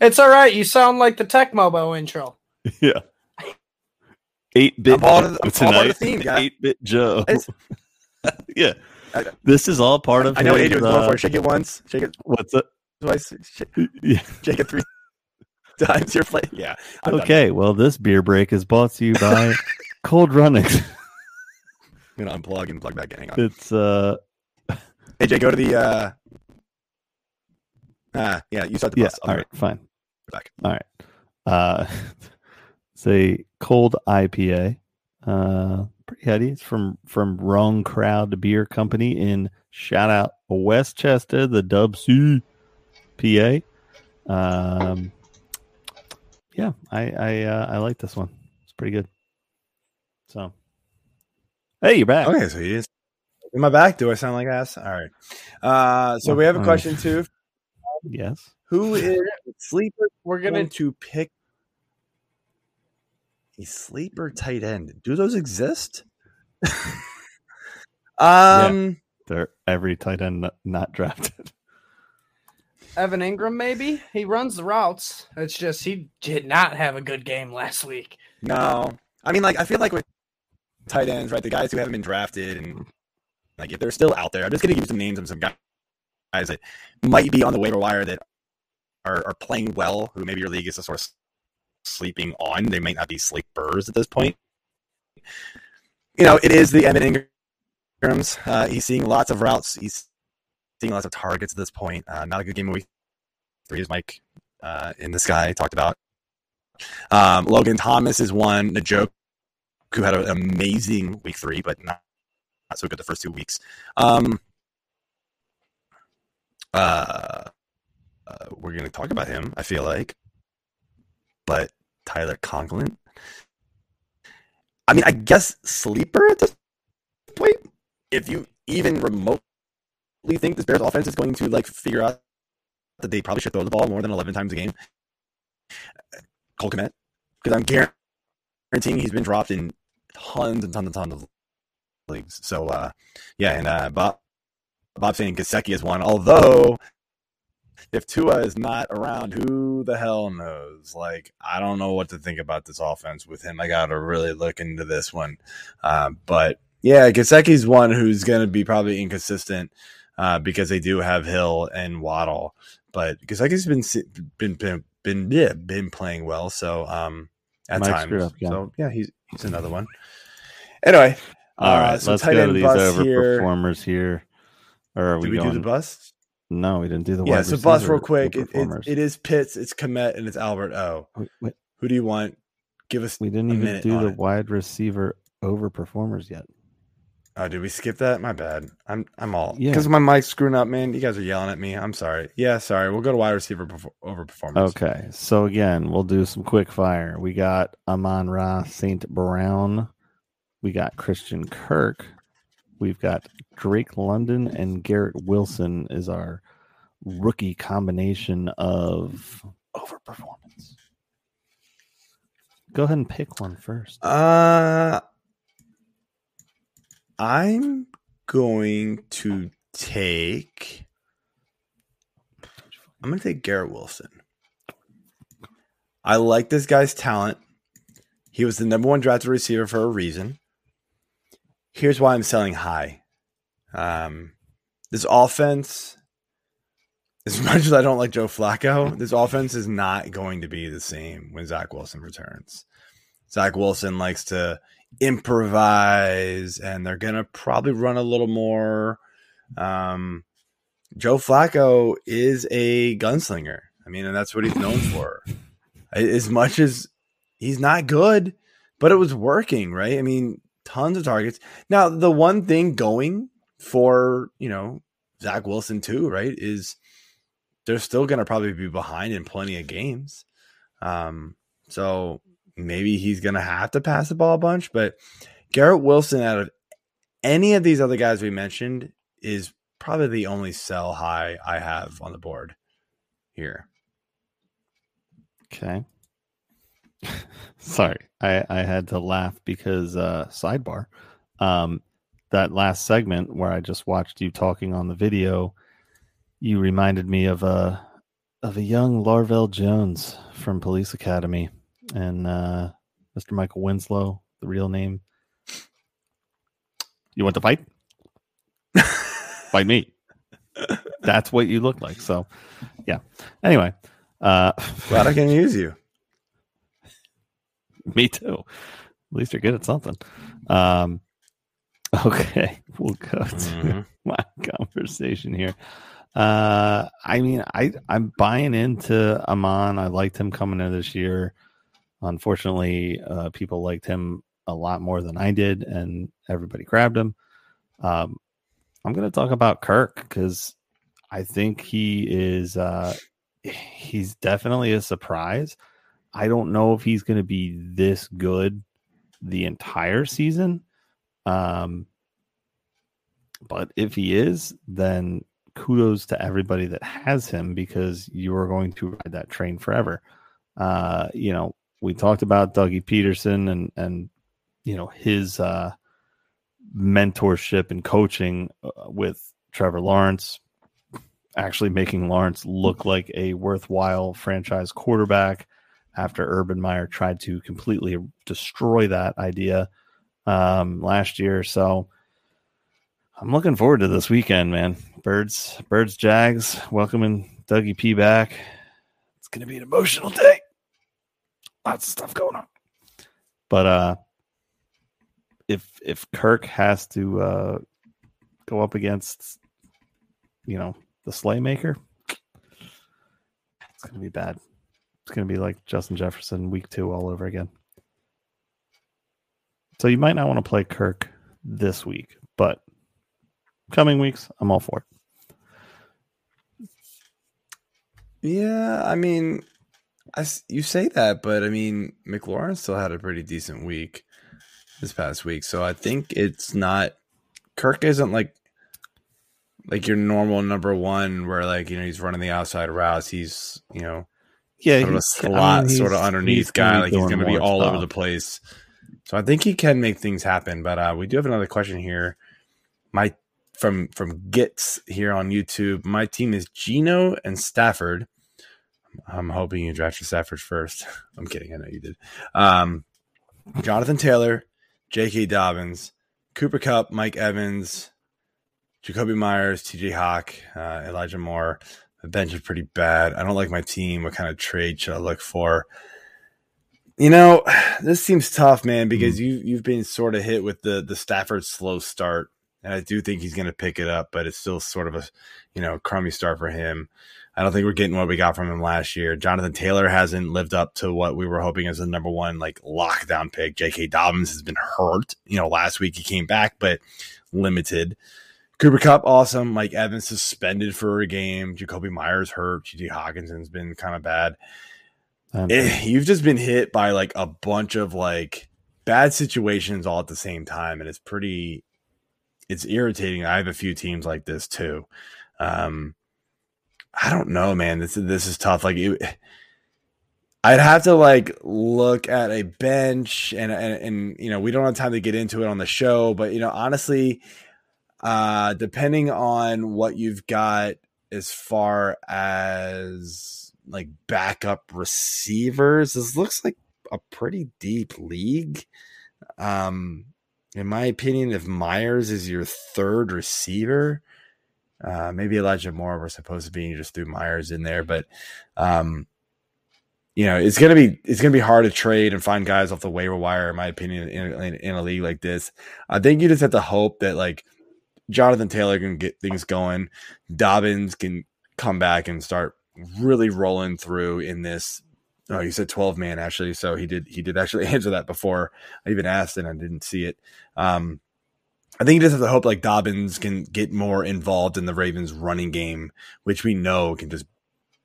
S4: It's all right. You sound like the Tecmo intro. *laughs*
S3: Yeah. Eight bit tonight. Theme, Eight bit Joe. *laughs* yeah, this is all part of.
S1: I know his, Adrian was uh, going for Shake it once. Shake it.
S3: What's it?
S1: Twice. Shake, *laughs* yeah. Shake it three times. Your play. Yeah.
S3: I'm okay. Well, this beer break is brought to you by Cold Runnings.
S1: I'm gonna unplug and plug back in. Hang on.
S3: It's uh.
S1: AJ, go to the. uh Ah, yeah. You start the.
S3: Yeah. All right. Fine. Back. All right. Uh. *laughs* It's a cold IPA. Uh, pretty heady. It's from from Wrong Crowd Beer Company in shout out Westchester, the Dub C, PA. Um, yeah, I I uh, I like this one. It's pretty good. So, hey, you're back.
S1: Okay, so he is. In my back, do I sound like ass? All right. Uh, so we have a question too.
S3: Yes.
S1: Who is *laughs* sleeper?
S4: We're gonna
S1: to pick a sleeper tight end. Do those exist? *laughs* um, yeah,
S3: they're every tight end not, not drafted. *laughs*
S4: Evan Engram, maybe he runs the routes. It's just he did not have a good game last week.
S1: No, I mean, like I feel like with tight ends, right? The guys who haven't been drafted and like if they're still out there, I'm just gonna give you some names of some guys that might be on the waiver wire that are, are playing well, who maybe your league is sort of sleeping on. They might not be sleepers at this point. You know, it is the Evan Engrams. Uh, he's seeing lots of routes. He's seeing lots of targets at this point. Uh, not a good game week three, as Mike uh, in the sky talked about. Um, Logan Thomas is one. The joke who had an amazing week three, but not, not so good the first two weeks. Um, uh, uh, we're going to talk about him, I feel like. But Tyler Conklin. I mean, I guess sleeper at this point. If you even remotely think this Bears offense is going to like figure out that they probably should throw the ball more than eleven times a game, Cole Kmet, because I'm guaranteeing he's been dropped in tons and tons and tons of leagues. So uh, yeah, and uh, Bob Bob saying Gesicki is one, although if Tua is not around, who the hell knows? Like, I don't know what to think about this offense with him. I got to really look into this one. Uh, but yeah, Gesicki's one who's going to be probably inconsistent. uh, because they do have Hill and Waddle, but because I guess he's been been been been yeah, been playing well, so um, at
S3: Mike
S1: times.
S3: up again.
S1: So yeah, he's he's another one. Anyway,
S3: All
S1: uh,
S3: right,
S1: so
S3: let's
S1: tight
S3: go to these
S1: bust here.
S3: overperformers here. Or are we,
S1: Did we
S3: going?
S1: do the bust?
S3: No, we didn't do the
S1: Yeah, so bust
S3: receiver
S1: real quick. It, it, it is Pitts, it's Kmet, and it's Albert O.
S3: Wait, wait,
S1: Who do you want? Give us.
S3: we didn't even do the
S1: it.
S3: wide receiver overperformers yet.
S1: Oh, did we skip that? My bad. I'm I'm all
S3: Yeah.
S1: because my mic's screwing up, man. You guys are yelling at me. I'm sorry. Yeah, sorry. We'll go to wide receiver perfor- over performance.
S3: Okay, so again, we'll do some quick fire. We got Amon Ra St. Brown. We got Christian Kirk. We've got Drake London and Garrett Wilson is our rookie combination of overperformance. Go ahead and pick one first.
S1: Uh, I'm going to take. I'm going to take Garrett Wilson. I like this guy's talent. He was the number one drafted receiver for a reason. Here's why I'm selling high. Um, this offense, as *laughs* much as I don't like Joe Flacco, this offense is not going to be the same when Zach Wilson returns. Zach Wilson likes to improvise, and they're gonna probably run a little more. Um, Joe Flacco is a gunslinger. I mean, and that's what he's known for. As much as he's not good, but it was working, right? I mean, tons of targets. Now, the one thing going for you know Zach Wilson too, right, is they're still going to probably be behind in plenty of games. Um, so maybe he's going to have to pass the ball a bunch. But Garrett Wilson, out of any of these other guys we mentioned, is probably the only sell high I have on the board here.
S3: Okay. *laughs* Sorry, I, I had to laugh because uh sidebar. Um that last segment where I just watched you talking on the video, you reminded me of a of a young Larvell Jones from Police Academy and uh Mr. Michael Winslow, the real name. You want to fight? *laughs* fight me. That's what you look like. So yeah. Anyway, uh
S1: Glad I can *laughs* use you. *laughs*
S3: Me too. At least you're good at something. Um, *laughs* okay, we'll go to
S1: Mhm. *laughs*
S3: my conversation here. Uh, I mean, I I'm buying into Amon. I liked him coming in this year. Unfortunately, uh, people liked him a lot more than I did, and everybody grabbed him. Um, I'm going to talk about Kirk because I think he is. Uh, he's definitely a surprise. I don't know if he's going to be this good the entire season. Um, but if he is, then kudos to everybody that has him because you are going to ride that train forever. Uh, you know, we talked about Dougie Pederson and and you know his uh, mentorship and coaching uh, with Trevor Lawrence, actually making Lawrence look like a worthwhile franchise quarterback after Urban Meyer tried to completely destroy that idea um, last year. So I'm looking forward to this weekend, man. Birds, Birds, Jags, welcoming Dougie P back. It's gonna be an emotional day. Lots of stuff going on. But uh if if Kirk has to uh go up against you know the Slaymaker, it's gonna be bad. It's gonna be like Justin Jefferson week two all over again. So you might not want to play Kirk this week, but coming weeks, I'm all for it.
S1: Yeah, I mean, I you say that, but I mean, McLaurin still had a pretty decent week this past week, so I think it's not. Kirk isn't like like your normal number one, where like you know he's running the outside routes. He's you know
S3: Yeah,
S1: sort of a
S3: he's- I mean,
S1: slot, sort of underneath guy. Like he's going to be all over the place. So I think he can make things happen. But uh, we do have another question here. My from from Gits here on YouTube. My team is Gino and Stafford. I'm hoping you drafted Stafford first. *laughs* I'm kidding. I know you did. Um, Jonathan Taylor, J.K. Dobbins, Cooper Kupp, Mike Evans, Jakobi Meyers, TJ Hawk, uh, Elijah Moore. The bench is pretty bad. I don't like my team. What kind of trade should I look for? You know, *sighs* this seems tough, man, because mm. you you've been sort of hit with the the Stafford slow start, and I do think he's going to pick it up, but it's still sort of a you know crummy start for him. I don't think we're getting what we got from him last year. Jonathan Taylor hasn't lived up to what we were hoping as the number one like lockdown pick. J.K. Dobbins has been hurt. You know, last week he came back, but limited. Cooper Kupp, awesome. Mike Evans suspended for a game. Jakobi Meyers hurt. T.J. Hockenson's been kind of bad. It, eh, you've just been hit by like a bunch of like bad situations all at the same time, and it's pretty. It's irritating. I have a few teams like this too. Um, I don't know, man. This this is tough. Like it, I'd have to like look at a bench and, and and you know we don't have time to get into it on the show, but you know honestly, uh, depending on what you've got as far as like backup receivers, this looks like a pretty deep league. Um, in my opinion, if Meyers is your third receiver, uh, maybe Elijah Moore we're supposed to be and you just threw Meyers in there, but um, you know it's gonna be it's gonna be hard to trade and find guys off the waiver wire. In my opinion, in, in, in a league like this, I think you just have to hope that like Jonathan Taylor can get things going, Dobbins can come back and start really rolling through in this. Oh, you said twelve man actually, so he did he did actually *laughs* answer that before I even asked and I didn't see it. Um, I think he just has to hope like Dobbins can get more involved in the Ravens running game, which we know can just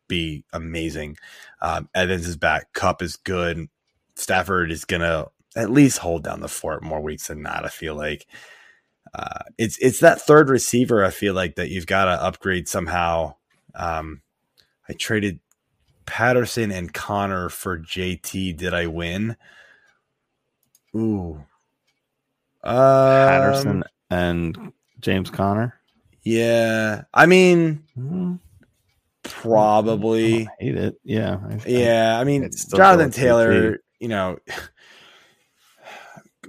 S1: be amazing. Um, Evans is back. Kupp is good. Stafford is gonna at least hold down the fort more weeks than not. I feel like uh, it's it's that third receiver. I feel like that you've got to upgrade somehow. Um, I traded Patterson and Conner for JT. Did I win? Ooh, Uh
S3: Patterson um, and James Conner.
S1: Yeah, I mean, mm-hmm. probably
S3: I hate it. Yeah,
S1: I, yeah. I mean, Jonathan Taylor. You know,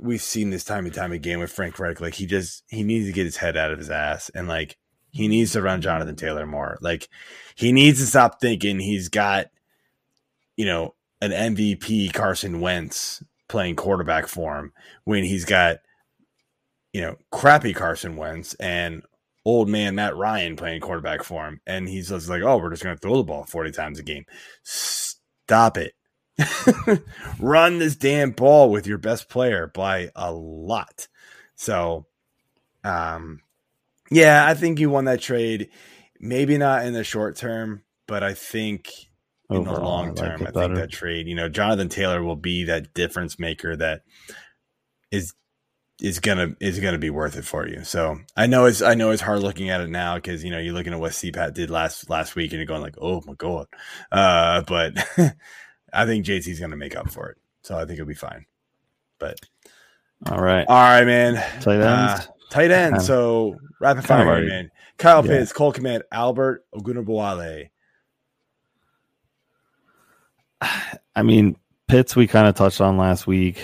S1: we've seen this time and time again with Frank Reich. Like he just he needs to get his head out of his ass and like he needs to run Jonathan Taylor more. Like he needs to stop thinking he's got, you know, an MVP Carson Wentz playing quarterback for him when he's got you know, crappy Carson Wentz and old man Matt Ryan playing quarterback for him. And he's just like, oh, we're just to throw the ball 40 times a game. Stop it. *laughs* Run this damn ball with your best player by a lot. So, um, yeah, I think you won that trade. Maybe not in the short term, but I think in Overall, the long term, I, like I think that trade, you know, Jonathan Taylor will be that difference maker that is is gonna is gonna be worth it for you. So I know it's I know it's hard looking at it now because you know you're looking at what CPAT did last last week and you're going like, oh my god. Uh, but *laughs* I think JT's gonna make up for it. So I think it'll be fine. But
S3: all right,
S1: all right, man.
S3: Tight end, uh,
S1: tight end. so rapid fire, here, man. Kyle yeah. Pitts, Cole Kmet, Albert Okwuegbunam. *sighs*
S3: I mean, Pitts we kind of touched on last week.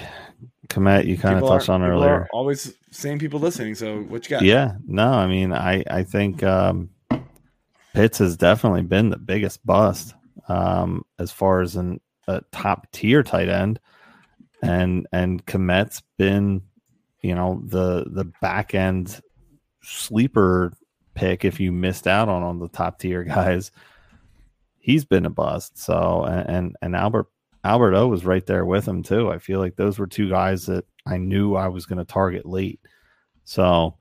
S3: Kmet, you kind of touched on earlier.
S1: always same people listening. So what you got?
S3: Yeah, no, I mean, I I think um, Pitts has definitely been the biggest bust um, as far as an, a top tier tight end, and and Kmet's been, you know, the the back end sleeper pick if you missed out on on the top tier *laughs* guys. He's been a bust. So and and Albert Albert O was right there with him too. I feel like those were two guys that I knew I was going to target late. So,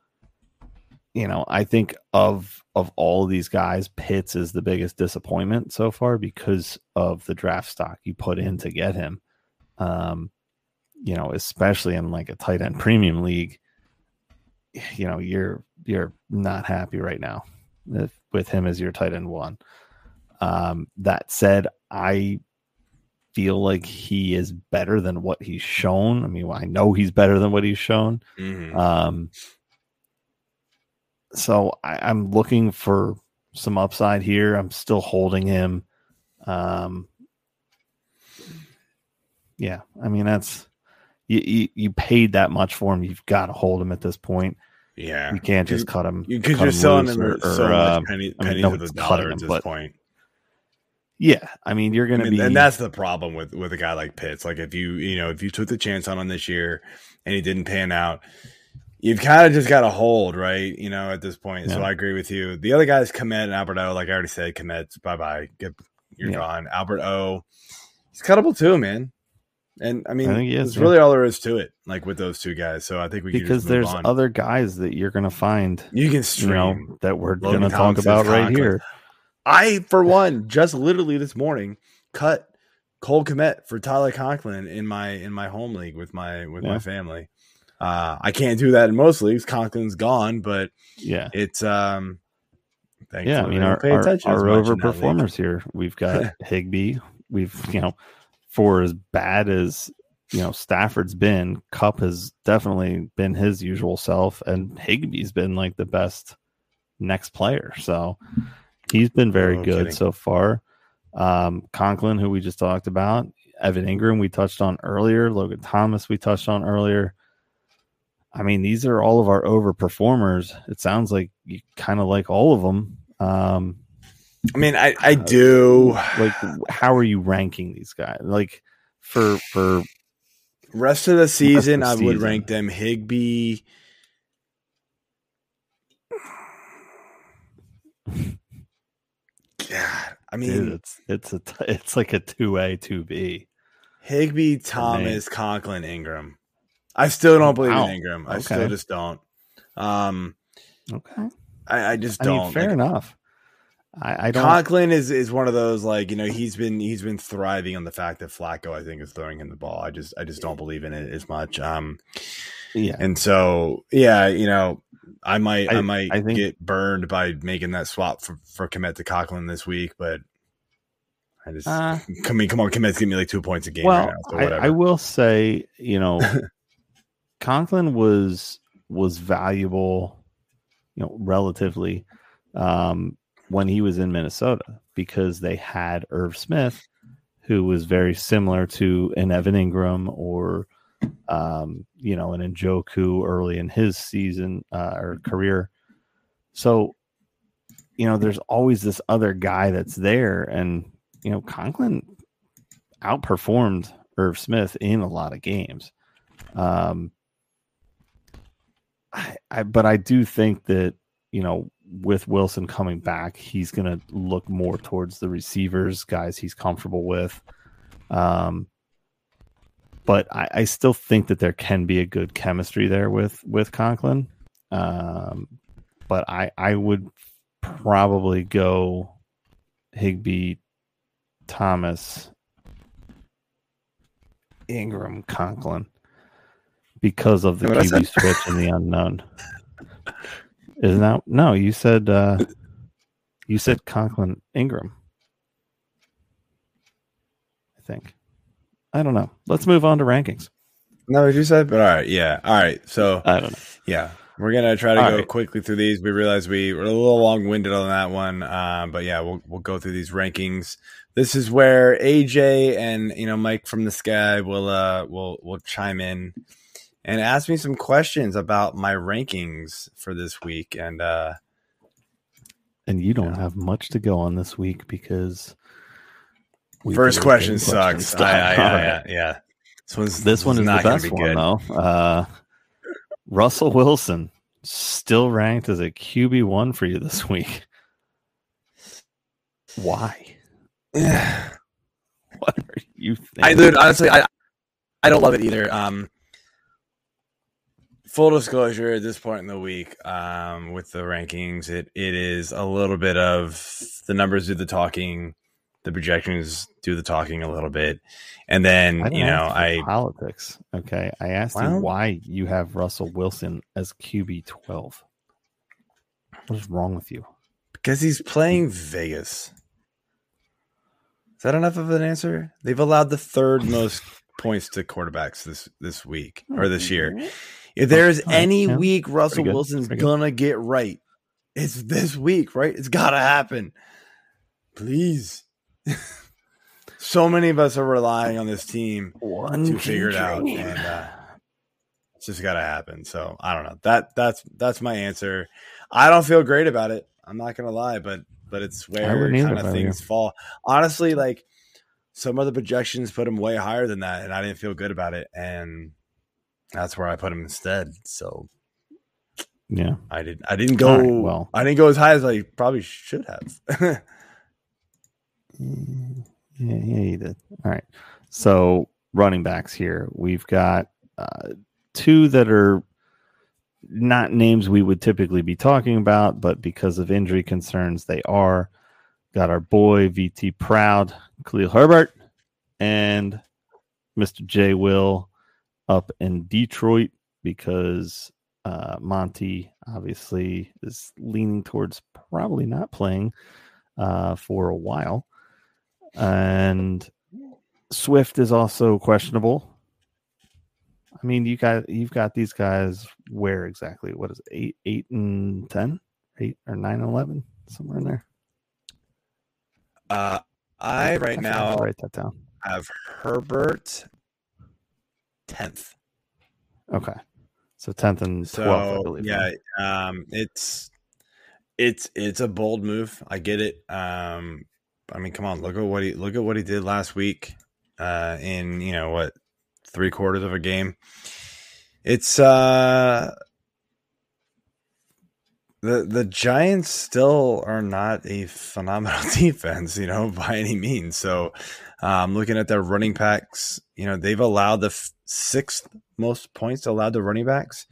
S3: you know, I think of of all of these guys, Pitts is the biggest disappointment so far because of the draft stock you put in to get him. Um, you know, especially in like a tight end premium league, you know, you're you're not happy right now if, with him as your tight end one. Um, that said, I feel like he is better than what he's shown. I mean, I know he's better than what he's shown. Mm-hmm. Um, so I, am looking for some upside here. I'm still holding him. Um, yeah, I mean that's you, you, you paid that much for him. You've got to hold him at this point.
S1: Yeah,
S3: You can't just
S1: You-
S3: cut him.
S1: because you're
S3: him
S1: selling them
S3: or- or,
S1: so
S3: uh,
S1: penny,
S3: I mean, no
S1: to the
S3: one's
S1: dollar
S3: cutting
S1: at
S3: him,
S1: this
S3: but-
S1: point.
S3: Yeah, I mean, you're going to
S1: mean,
S3: be.
S1: and that's the problem with with a guy like Pitts. Like if you you know if you took the chance on him this year and he didn't pan out, you've kind of just got to hold right. You know at this point. So I agree with you. The other guys, Kmet and Albert O. Like I already said, Kmet, bye bye. Get you're
S3: Yeah.
S1: gone. Albert O. He's cuttable too, man. And I mean,
S3: I is,
S1: that's
S3: yeah.
S1: really all there is to it. Like with those two guys. So I think we can
S3: because there's
S1: on.
S3: other guys that you're going to find,
S1: you can
S3: you
S1: stream.
S3: know, that we're
S1: Logan
S3: going to talk about right here.
S1: I, for one, just literally this morning cut Cole Kmet for Tyler Conklin in my in my home league with my with
S3: Yeah.
S1: my family. Uh, I can't do that in most leagues. Conklin's gone, but
S3: Yeah.
S1: it's um.
S3: Yeah, I mean our
S1: pay
S3: our,
S1: attention
S3: our
S1: in
S3: overperformers here. We've *laughs* got Higbee. We've you know, for as bad as you know Stafford's been, Kupp has definitely been his usual self, and Higbee's been like the best next player. So he's been very
S1: No
S3: good
S1: kidding.
S3: so far. Um, Conklin, who we just talked about, Evan Engram, we touched on earlier. Logan Thomas, we touched on earlier. I mean, these are all of our overperformers. It sounds like you kind of like all of them. Um,
S1: I mean, I I do.
S3: like, how are you ranking these guys? Like, for for
S1: Rest of the season, I would rank them Higbee. God, I mean,
S3: dude, it's it's a t- it's like a two A two B.
S1: Higbee, Thomas, Conklin, Engram. I still don't believe
S3: Wow.
S1: in Engram. I
S3: Okay.
S1: still just don't. Um,
S3: Okay,
S1: I, I just don't.
S3: mean, fair
S1: Like,
S3: enough. I, I don't.
S1: Conklin is is one of those like you know he's been he's been thriving on the fact that Flacco I think is throwing him the ball. I just I just don't believe in it as much. Um,
S3: yeah,
S1: and so yeah, you know I might I,
S3: I-
S1: might
S3: I think-
S1: get burned by making that swap for for Kmet to Conklin this week, but I just
S3: Uh, *laughs*
S1: I mean come on Kmet's giving me like two points a game
S3: well,
S1: right now, so
S3: I. I will say, you know, *laughs* Conklin was was valuable, you know, relatively um, when he was in Minnesota because they had Irv Smith, who was very similar to an Evan Engram or um, you know an Njoku early in his season uh, or career. So, you know, there's always this other guy that's there, and you know, Conklin outperformed Irv Smith in a lot of games. Um, I, but I do think that you know, with Wilson coming back, he's going to look more towards the receivers, guys he's comfortable with. Um, but I, I still think that there can be a good chemistry there with with Conklin. Um, but I I would probably go Higbee, Thomas, Engram, Conklin because of the QB switch and the unknown. Isn't that no? You said uh, you said Conklin Engram. I think. I don't know. Let's move on to rankings.
S1: no, what you said, but all right, yeah, all right. So
S3: I don't know.
S1: Yeah, we're gonna try to
S3: All
S1: go
S3: right.
S1: quickly through these. We realize we were a little long winded on that one, um, but yeah, we'll we'll go through these rankings. This is where AJ and you know Mike from the Sky will uh will will chime in and ask me some questions about my rankings for this week. And uh,
S3: And you don't have much to go on this week because we
S1: first question sucks. I, I. *laughs* I,
S3: right.
S1: yeah, this one's
S3: This one is the best
S1: be
S3: one
S1: good.
S3: though. Uh, Russell Wilson still ranked as a QB one for you this week. Why? *sighs* What are you thinking?
S1: I dude, honestly, I I don't love it either. Um, full disclosure, at this point in the week, um, with the rankings, it it is a little bit of the numbers do the talking, the projections do the talking a little bit, and then you know I
S3: politics. Okay, I asked
S1: Well-
S3: you why you have Russell Wilson as QB twelve. What is wrong with you?
S1: because he's playing Vegas. Is that enough of an answer? They've allowed the third most points to quarterbacks this this week or this year. If there's
S3: All right,
S1: any
S3: yeah.
S1: week Russell Wilson's gonna get right, it's this week, right? It's gotta happen. Please. *laughs* so many of us are relying on this team
S3: One
S1: to figure it out. And uh, just got to happen. So I don't know. That that's that's my answer. I don't feel great about it. I'm not gonna lie, but but it's where kind of things fall. Honestly, like some of the projections put him way higher than that, and I didn't feel good about it, and that's where I put him instead. So
S3: yeah,
S1: I didn't. I didn't go right, well. I didn't go as high as I probably should have. *laughs*
S3: yeah, yeah, you did. All right. So running backs here, we've got uh, two that are not names we would typically be talking about, but because of injury concerns, they are. Got our boy VT Proud, Khalil Herbert, and Mr. J Will up in Detroit because uh, Monty obviously is leaning towards probably not playing uh, for a while. And Swift is also questionable. I mean, you got you've got these guys where exactly? What is it, eight, eight and ten, eight or nine and eleven, somewhere in there.
S1: Uh, I right I now
S3: write that down.
S1: Have Herbert tenth.
S3: Okay, so tenth and twelfth. So, I believe.
S1: yeah, um, it's it's it's a bold move. I get it. Um, I mean, come on, look at what he look at what he did last week. Uh, in you know what three quarters of a game. It's uh the the Giants still are not a phenomenal *laughs* defense, you know, by any means. So, um, looking at their running backs, you know, they've allowed the f- sixth most points allowed to running backs.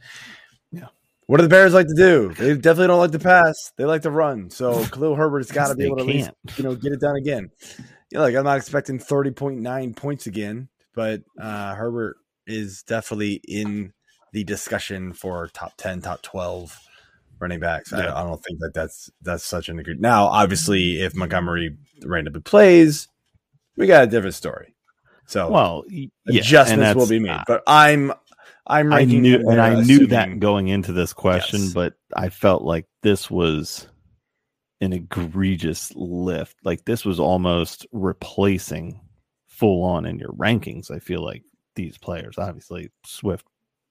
S3: Yeah.
S1: What do the Bears like to do? They definitely don't like to pass. They like to run. So *laughs* Khalil Herbert's got to be able to, least, you know, get it done again. Yeah, like I'm not expecting 30.9 points again, but uh, Herbert is definitely in the discussion for top 10, top 12 running backs. Yeah. I, I, don't think that that's that's such an agreed. Now, obviously, if Montgomery randomly plays, we got a different story. So,
S3: well,
S1: yeah, adjustments will be made. But I'm I'm
S3: I knew and I knew that going into this question, yes. but I felt like this was an egregious lift. Like this was almost replacing full on in your rankings. I feel like these players, obviously Swift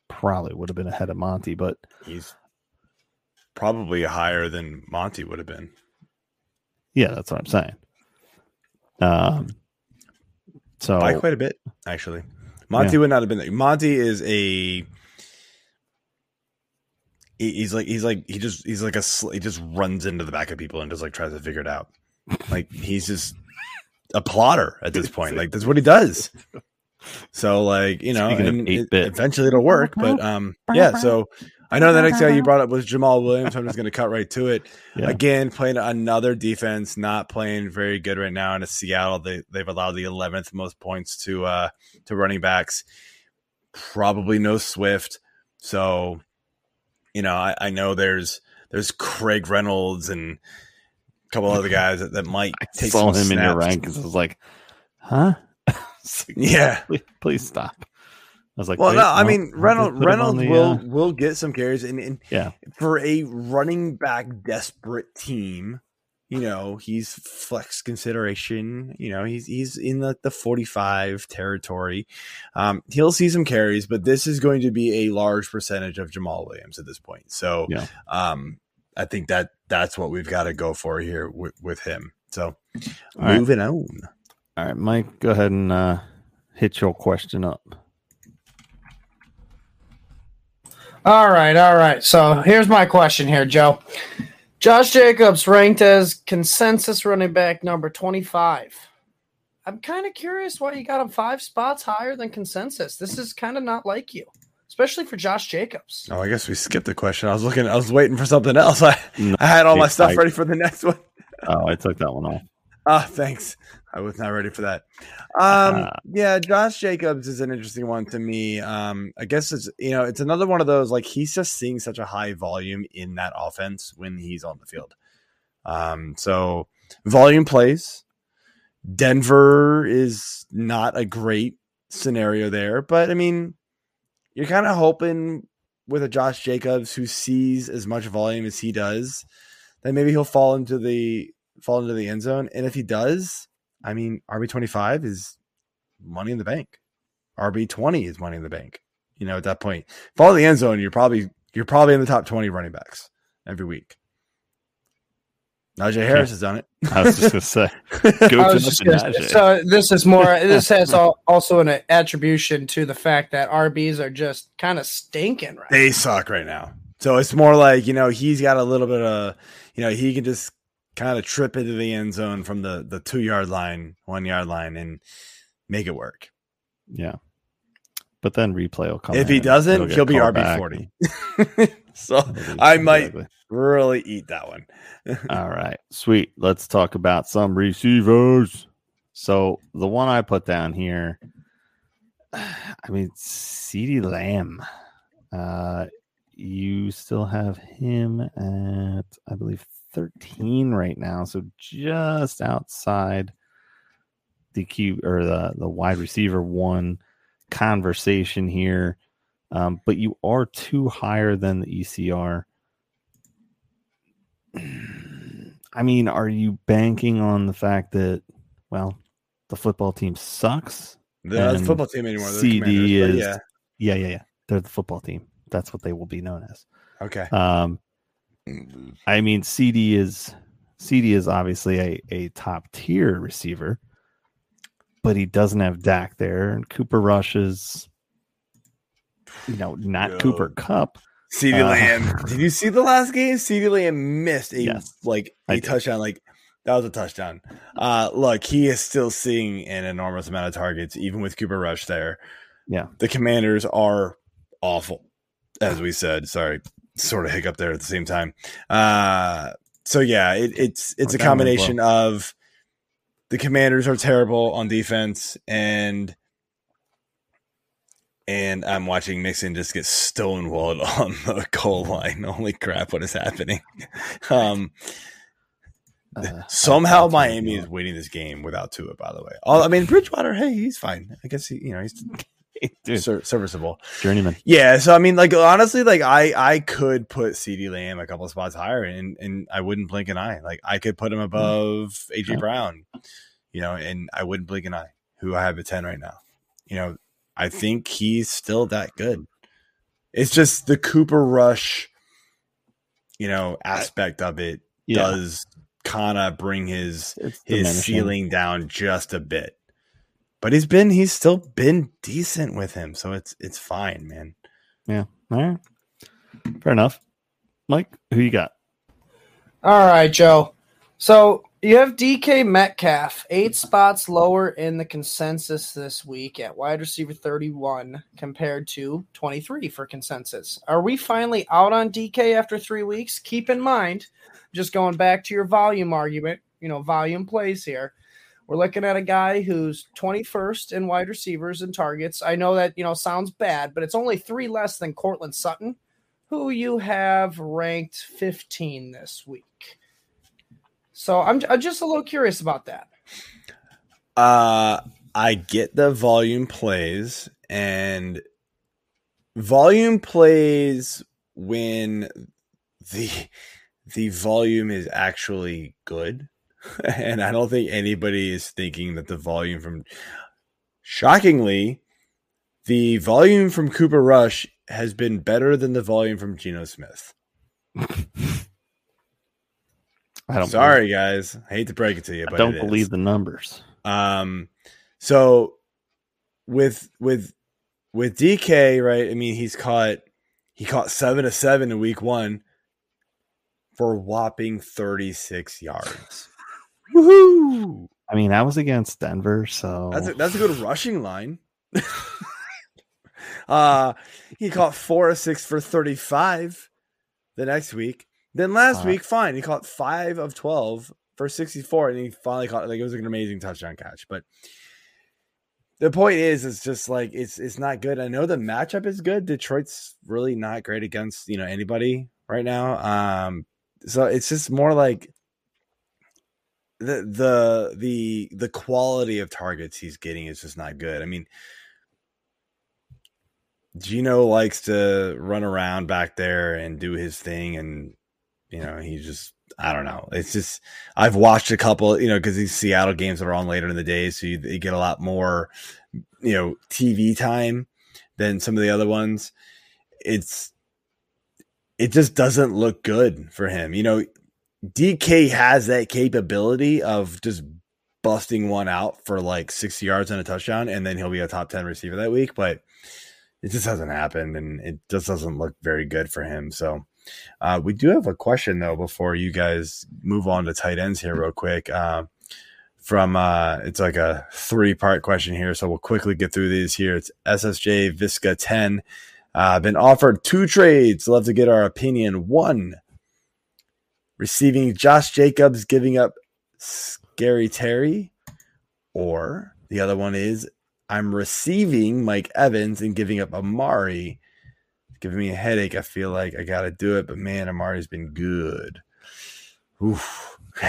S3: probably would have been ahead of Monty, but
S1: he's probably higher than Monty would have been.
S3: Yeah, that's what I'm saying. Um, so
S1: by quite a bit, actually. Monty yeah. would not have been there. Monty is a he's like he's like he just he's like a he just runs into the back of people and just like tries to figure it out. Like he's just a plotter at this point. Like that's what he does. So like you know, and it, eventually it'll work. But um, yeah. So I know the next guy you *laughs* brought up was Jamaal Williams. I'm just going to cut right to it. Yeah. Again, playing another defense, not playing very good right now. In Seattle, they they've allowed the 11th most points to uh to running backs. Probably no Swift. So you know, I, I know there's there's Craig Reynolds and a couple other guys that, that might *laughs*
S3: I take saw him snaps. in your rankings. I was like, huh? *laughs*
S1: yeah,
S3: please, please, stop. I was like,
S1: well, no, I mean Reynolds Reynolds the, will uh... will get some carries, and, and
S3: yeah,
S1: for a running back desperate team, you know, he's flex consideration. You know, he's he's in the, the 45 territory. Um, he'll see some carries, but this is going to be a large percentage of Jamaal Williams at this point. So yeah. um, I think that that's what we've got to go for here with, with him. So All moving right. on.
S3: All right, Mike, go ahead and uh, hit your question up.
S4: All right, all right. So here's my question here, Joe. Josh Jacobs ranked as consensus running back number 25. I'm kind of curious why you got him five spots higher than consensus. This is kind of not like you, especially for Josh Jacobs.
S1: Oh, I guess we skipped the question. I was looking, I was waiting for something else. I, *laughs* I had all my stuff ready for the next one.
S3: oh, I took that one off.
S1: Ah, oh, thanks. I was not ready for that. Um, uh, yeah, Josh Jacobs is an interesting one to me. Um, I guess it's you know it's another one of those like he's just seeing such a high volume in that offense when he's on the field. Um, so volume plays. Denver is not a great scenario there, but I mean, you're kind of hoping with a Josh Jacobs who sees as much volume as he does, that maybe he'll fall into the fall into the end zone. And if he does, I mean, RB twenty five is money in the bank. RB twenty is money in the bank. You know, at that point, follow the end zone. You're probably you're probably in the top twenty running backs every week. Najee Harris has done it. *laughs*
S3: I was just gonna say, *laughs* go to
S4: just gonna
S3: Najee.
S4: so this is more. This has al- *laughs* also an attribution to the fact that RBs are just kind of stinking right.
S1: They suck right now. So it's more like, you know, he's got a little bit of, you know, he can just kind of trip into the end zone from the, the two yard line, one yard line and make it work.
S3: Yeah, but then replay will come.
S1: if he doesn't, he'll be RB
S3: forty. *laughs*
S1: so I might
S3: exactly.
S1: really eat that one. *laughs*
S3: All right, sweet. Let's talk about some receivers. So the one I put down here, *sighs* I mean, Ceedee Lamb. Uh, you still have him at, I believe, 13 right now. So just outside the Q or the, the wide receiver one conversation here. Um, but you are two higher than the ECR. I mean, are you banking on the fact that, well, the football team sucks?
S1: They're not the football team anymore. They're
S3: CD is-
S1: yeah.
S3: Yeah, yeah, yeah. They're the football team. That's what they will be known as.
S1: Okay.
S3: Um, I mean, CD is CD is obviously a, a top tier receiver, but he doesn't have Dak there, and Cooper Rush is, you know, not
S1: No.
S3: Cooper Kupp.
S1: CD
S3: Uh,
S1: Lamb. *laughs* Did you see the last game? CD Lamb missed a
S3: Yes,
S1: like a touchdown. Like that was a touchdown. Uh look, he is still seeing an enormous amount of targets, even with Cooper Rush there.
S3: Yeah.
S1: The commanders are awful, as we said. Sorry, sort of hiccup there at the same time. Uh so yeah, it, it's it's
S3: We're
S1: a combination of the commanders are terrible on defense and and I'm watching Mixon just get stonewalled *laughs* on the goal line. Holy crap, what is happening? *laughs* Um,
S3: Uh,
S1: somehow
S3: that's what I
S1: Miami is winning this game without Tua, by the way. All, I mean, Bridgewater, hey, he's fine. I guess he, you know, he's *laughs*
S3: Dude,
S1: ser- serviceable.
S3: journeyman.
S1: Yeah, so I mean, like honestly, like I I could put CD Lamb a couple of spots higher, and and I wouldn't blink an eye. Like I could put him mm. above AJ
S3: Yeah.
S1: Brown, you know, and I wouldn't blink an eye. Who I have at ten right now, you know, I think he's still that good. It's just the Cooper Rush, you know, aspect of it
S3: Yeah,
S1: does kind of bring his
S3: it's
S1: his
S3: diminishing.
S1: ceiling down just a bit. But he's been he's still been decent with him, so it's it's fine, man. Yeah.
S3: All right, fair enough. Mike, who you got?
S4: All right, Joe. So you have DK Metcalf, eight spots lower in the consensus this week at wide receiver 31 compared to 23 for consensus. Are we finally out on DK after three weeks? Keep in mind, just going back to your volume argument, you know, volume plays here. We're looking at a guy who's 21st in wide receivers and targets. I know that, you know, sounds bad, but it's only three less than Courtland Sutton, who you have ranked 15 this week. So I'm, I'm just a little curious about that.
S1: Uh I get the volume plays and volume plays when the the volume is actually good. *laughs* And I don't think anybody is thinking that the volume from shockingly the volume from Cooper Rush has been better than the volume from Geno Smith. *laughs*
S3: I don't
S1: Sorry guys, I hate to break it to you, but
S3: I don't
S1: it is.
S3: believe the numbers.
S1: Um, so with with with DK, right? I mean, he's caught he caught seven to seven in week one for whopping thirty six yards. Woohoo!
S3: I mean, that was against Denver, so
S1: That's a, that's a good rushing line. *laughs* uh he caught four or six for thirty five the next week. Then last
S3: Uh,
S1: week, fine, he caught five of twelve for sixty four, and he finally caught like it was an amazing touchdown catch. But the point is, it's just like it's it's not good. I know the matchup is good. Detroit's really not great against you know anybody right now. Um, so it's just more like the the the the quality of targets he's getting is just not good. I mean, Geno likes to run around back there and do his thing, and you know he just I don't know. It's just I've watched a couple, you know, because these Seattle games that are on later in the day, so you, you get a lot more, you know, TV time. than some of the other ones. It's it just doesn't look good for him. You know, DK has that capability of just busting one out for like 60 yards and a touchdown, and then he'll be a top 10 receiver that week. But it just hasn't happened, and it just doesn't look very good for him. So uh, we do have a question though before you guys move on to tight ends here, real quick. Uh, from uh, it's like a three part question here, so we'll quickly get through these here. It's SSJ Visca 10. Uh, been offered two trades. Love to get our opinion. One, receiving Josh Jacobs, giving up Scary Terry, or the other one is I'm receiving Mike Evans and giving up Amari. It's giving me a headache. I feel like I got to do it, but man, Amari's been good. Oof. *laughs*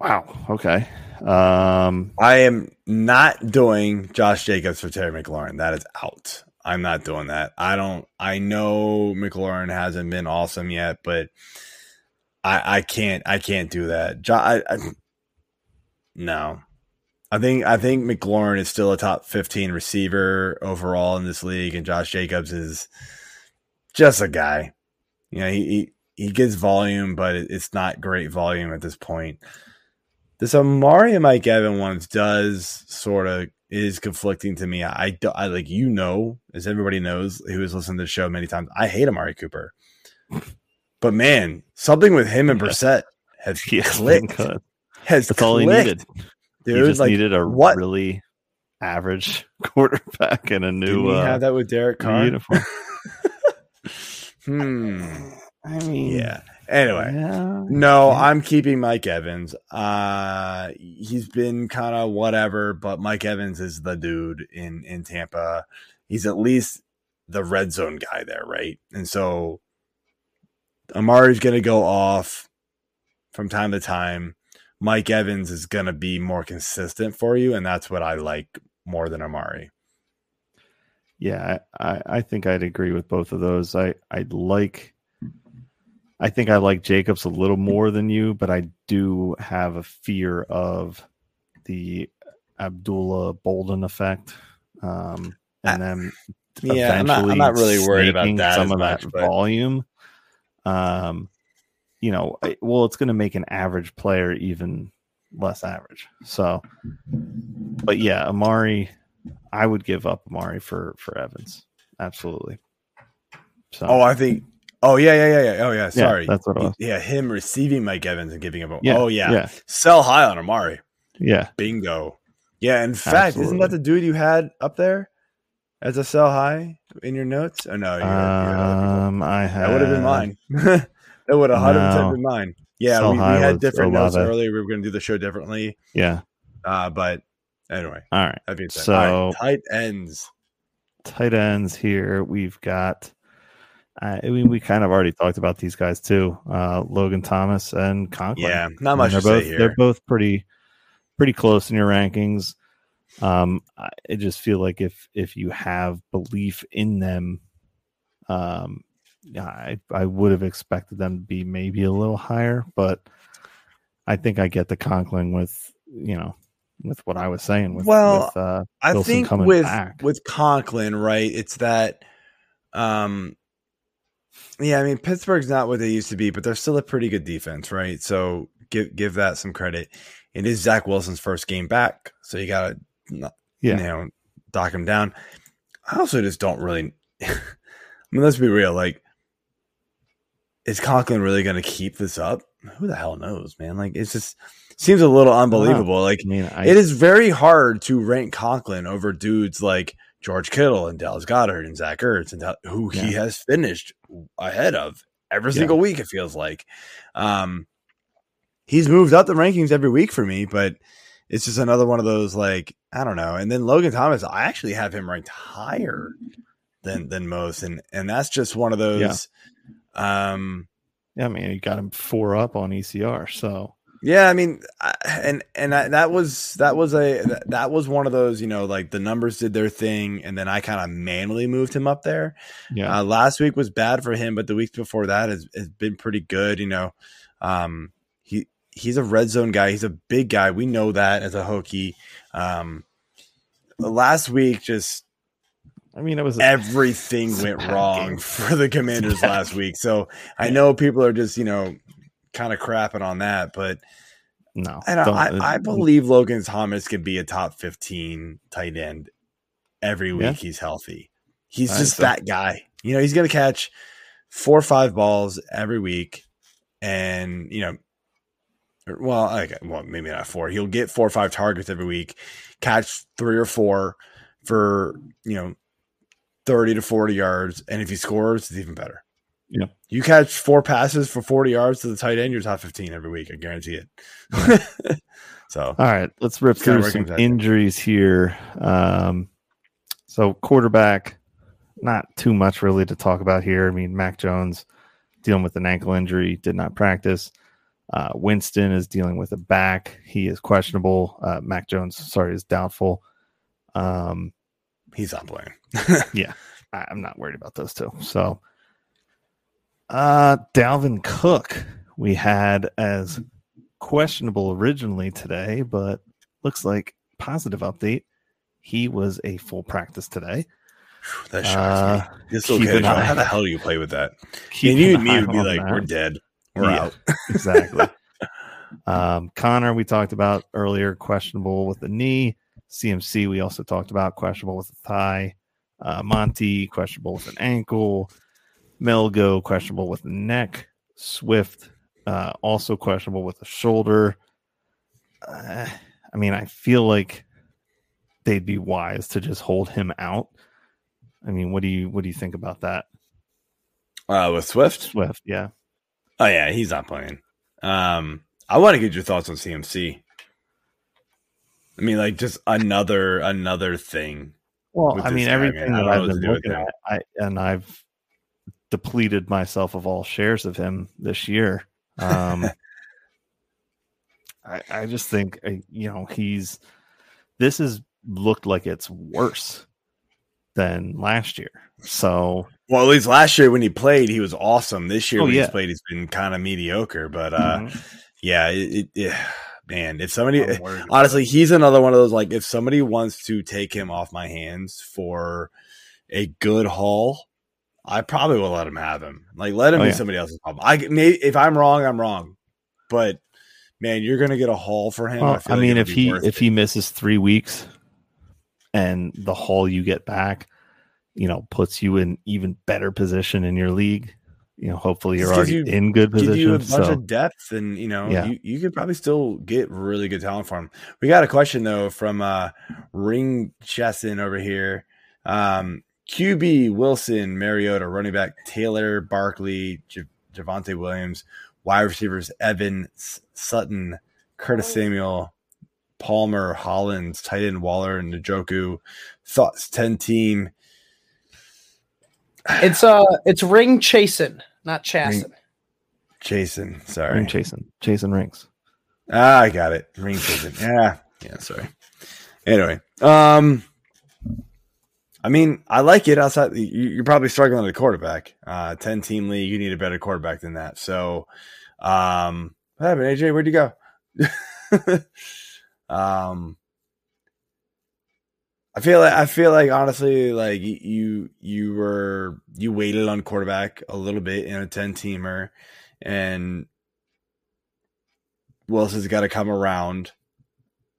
S3: wow. Okay. Um,
S1: I am not doing Josh Jacobs for Terry McLaurin. That is out. I'm not doing that. I don't. I know McLaurin hasn't been awesome yet, but I, I can't I can't do that. I, I, no, I think I think McLaurin is still a top fifteen receiver overall in this league, and Josh Jacobs is just a guy. You know, he he, he gets volume, but it's not great volume at this point. This Amari Mike Evan ones does sort of is conflicting to me. I, I, I like you know, as everybody knows who has listened to the show many times, I hate Amari Cooper. But man, something with him and Brissett has *laughs* clicked. Has
S3: That's
S1: clicked.
S3: all he needed.
S1: Dude,
S3: he just
S1: like,
S3: needed a
S1: what?
S3: really average *laughs* quarterback and a
S1: Didn't
S3: new
S1: he
S3: uh,
S1: have that with Derek Carr?
S3: uniform. *laughs*
S1: hmm.
S3: I mean,
S1: Yeah. Anyway,
S3: yeah.
S1: no. I'm keeping Mike Evans. Uh, he's been kind of whatever, but Mike Evans is the dude in in Tampa. He's at least the red zone guy there, right? And so Amari's going to go off from time to time. Mike Evans is going to be more consistent for you, and that's what I like more than Amari.
S3: Yeah, I, I I think I'd agree with both of those. I I like I think I like Jacobs a little more than you, but I do have a fear of the Abdullah Bolden effect. Um and then
S1: Yeah, I'm not, I'm not really worried about that
S3: some of
S1: much,
S3: that
S1: but
S3: volume. Um you know, I- well it's going to make an average player even less average. So but yeah, Amari I would give up Amari for for Evans. Absolutely. So
S1: oh, I think. Oh yeah, yeah, yeah, yeah. Oh yeah.
S3: Yeah,
S1: Sorry,
S3: that's what it was.
S1: Yeah, him receiving Mike Evans and giving him. A,
S3: yeah,
S1: oh yeah.
S3: yeah,
S1: sell high on Amari.
S3: yeah.
S1: Bingo. Yeah, in fact, isn't that the dude you had up there as a sell high in your notes? Oh no, you had, you had.
S3: Um, I had *laughs*
S1: that would have been mine. that would have hundred percent been mine. Yeah, we, we had different notes
S3: Olave.
S1: earlier. We were going to do the show differently,
S3: Yeah.
S1: uh, but anyway,
S3: All right.
S1: that being said,
S3: So-
S1: right, tight ends.
S3: Tight ends here. We've got. I mean, we kind of already talked about these guys too. Uh, Logan Thomas and Conklin.
S1: Yeah, not much
S3: they're both they're both pretty pretty close in your rankings. Um, I I just feel like if if you have belief in them, um, yeah, I I would have expected them to be maybe a little higher, but I think I get the Conklin with you know with what I was saying with
S1: Well,
S3: with, uh,
S1: I think with
S3: back.
S1: with Conklin, right? It's that, um, yeah. I mean, Pittsburgh's not what they used to be, but they're still a pretty good defense, right? So give give that some credit. It is Zach Wilson's first game back, so you gotta,
S3: Yeah.
S1: you know, dock him down. I also just don't really. *laughs* I mean, let's be real. Like, is Conklin really going to keep this up? Who the hell knows, man? Like, it just seems a little unbelievable. Like,
S3: I mean, I,
S1: it is very hard to rank Conklin over dudes like George Kittle and Dallas Goedert and Zach Ertz and who he has finished ahead of every
S3: Yeah.
S1: single week. It feels like, um, he's moved up the rankings every week for me, but it's just another one of those like I don't know. And then Logan Thomas, I actually have him ranked higher than than most, and and that's just one of those. Um,
S3: yeah, I mean, you got him four up on ECR, so
S1: Yeah, I mean, I- and and I, that was that was a that, was one of those you know like the numbers did their thing, and then I kind of manually moved him up there.
S3: yeah,
S1: Uh, last week was bad for him, but the weeks before that has, has been pretty good. You know, um, he he's a red zone guy. He's a big guy. We know that as a Hokie. Um, last week just
S3: I mean, it was
S1: everything *laughs* went wrong
S3: game.
S1: for the Commanders last *laughs* week. So I know people are just you know kind of crapping on that, but
S3: no.
S1: I I, I
S3: uh,
S1: believe Logan Thomas could be a top fifteen tight end every week.
S3: Yeah.
S1: He's healthy. He's
S3: I
S1: just that guy. You know, he's gonna catch four or five balls every week, and you know. or- Well, okay, well, maybe not four. He'll get four or five targets every week, catch three or four for you know 30 to 40 yards. And if he scores, it's even better.
S3: Yeah.
S1: You catch four passes for 40 yards to the tight end, you're top 15 every week. I guarantee it. *laughs* so,
S3: All right, let's rip through some injuries here. Um, so quarterback, not too much really to talk about here. I mean, Mac Jones dealing with an ankle injury, did not practice. Uh, Winston is dealing with a back. He is questionable. Uh, Mac Jones, sorry, is doubtful. Um,
S1: he's not playing. *laughs*
S3: I, I'm not worried about those two. So, uh, Dalvin Cook, we had as questionable originally today, but looks like positive update. He was a full practice today.
S1: that shocks
S3: Uh,
S1: me.
S3: Keep
S1: okay. How the hell do you play with that?
S3: Keep
S1: and you and me would be like,
S3: that.
S1: we're dead. We're
S3: Yeah.
S1: out. *laughs*
S3: exactly. um, Conner, we talked about earlier, questionable with the knee. CMC, we also talked about questionable with the thigh. Uh, Monty, questionable with an ankle. Melgo, questionable with neck. Swift, uh, also questionable with the shoulder. Uh, I mean, I feel like they'd be wise to just hold him out. I mean, what do you what do you think about that,
S1: Uh, with Swift?
S3: Swift? Yeah,
S1: Oh, yeah, he's not playing. Um, I want to get your thoughts on CMC. I mean, like just another another thing.
S3: Well, I mean, everything.
S1: I
S3: that I've been looking at, I and I've depleted myself of all shares of him this year. Um, *laughs* I, I just think uh, you know he's this has looked like it's worse than last year. So
S1: Well, at least last year when he played, he was awesome. This year
S3: Oh,
S1: when
S3: yeah.
S1: he's played, he's been kind of mediocre. But uh,
S3: mhm,
S1: yeah, it, it, yeah, man, if somebody
S3: I'm worried about
S1: honestly, he's another one of those like if somebody wants to take him off my hands for a good haul, I probably will let him have him. Like let him
S3: Oh,
S1: be
S3: yeah.
S1: somebody else's problem. I may, if I'm wrong, I'm wrong. But man, you're gonna get a haul for him.
S3: Well,
S1: feel
S3: I mean,
S1: it'll
S3: if he if
S1: it.
S3: he misses three weeks, and the haul you get back, you know, puts you in even better position in your league. You know, hopefully you're already
S1: you-
S3: in good position.
S1: give you a bunch
S3: So
S1: of depth and you know
S3: Yeah.
S1: you, you could probably still get really good talent for him we got a question though from uh ring chesson over here um qb wilson mariota running back taylor barkley J- javonte williams wide receivers evan S- sutton curtis samuel palmer hollins tight end waller and Njoku. thoughts 10 team *sighs*
S4: It's uh, it's ring chasing, not chasing.
S1: jason sorry
S3: ring chasing, chasing rings.
S1: Ah, I got it. Ring season. Yeah. Yeah, sorry. Anyway, um I mean, I like it outside you- you're probably struggling at a quarterback. Uh 10 team league, you need a better quarterback than that. So um what happened, AJ? Where'd you go? *laughs* um I feel like I feel like honestly, like you you were you waited on quarterback a little bit in a ten teamer, and Wilson's got to come around.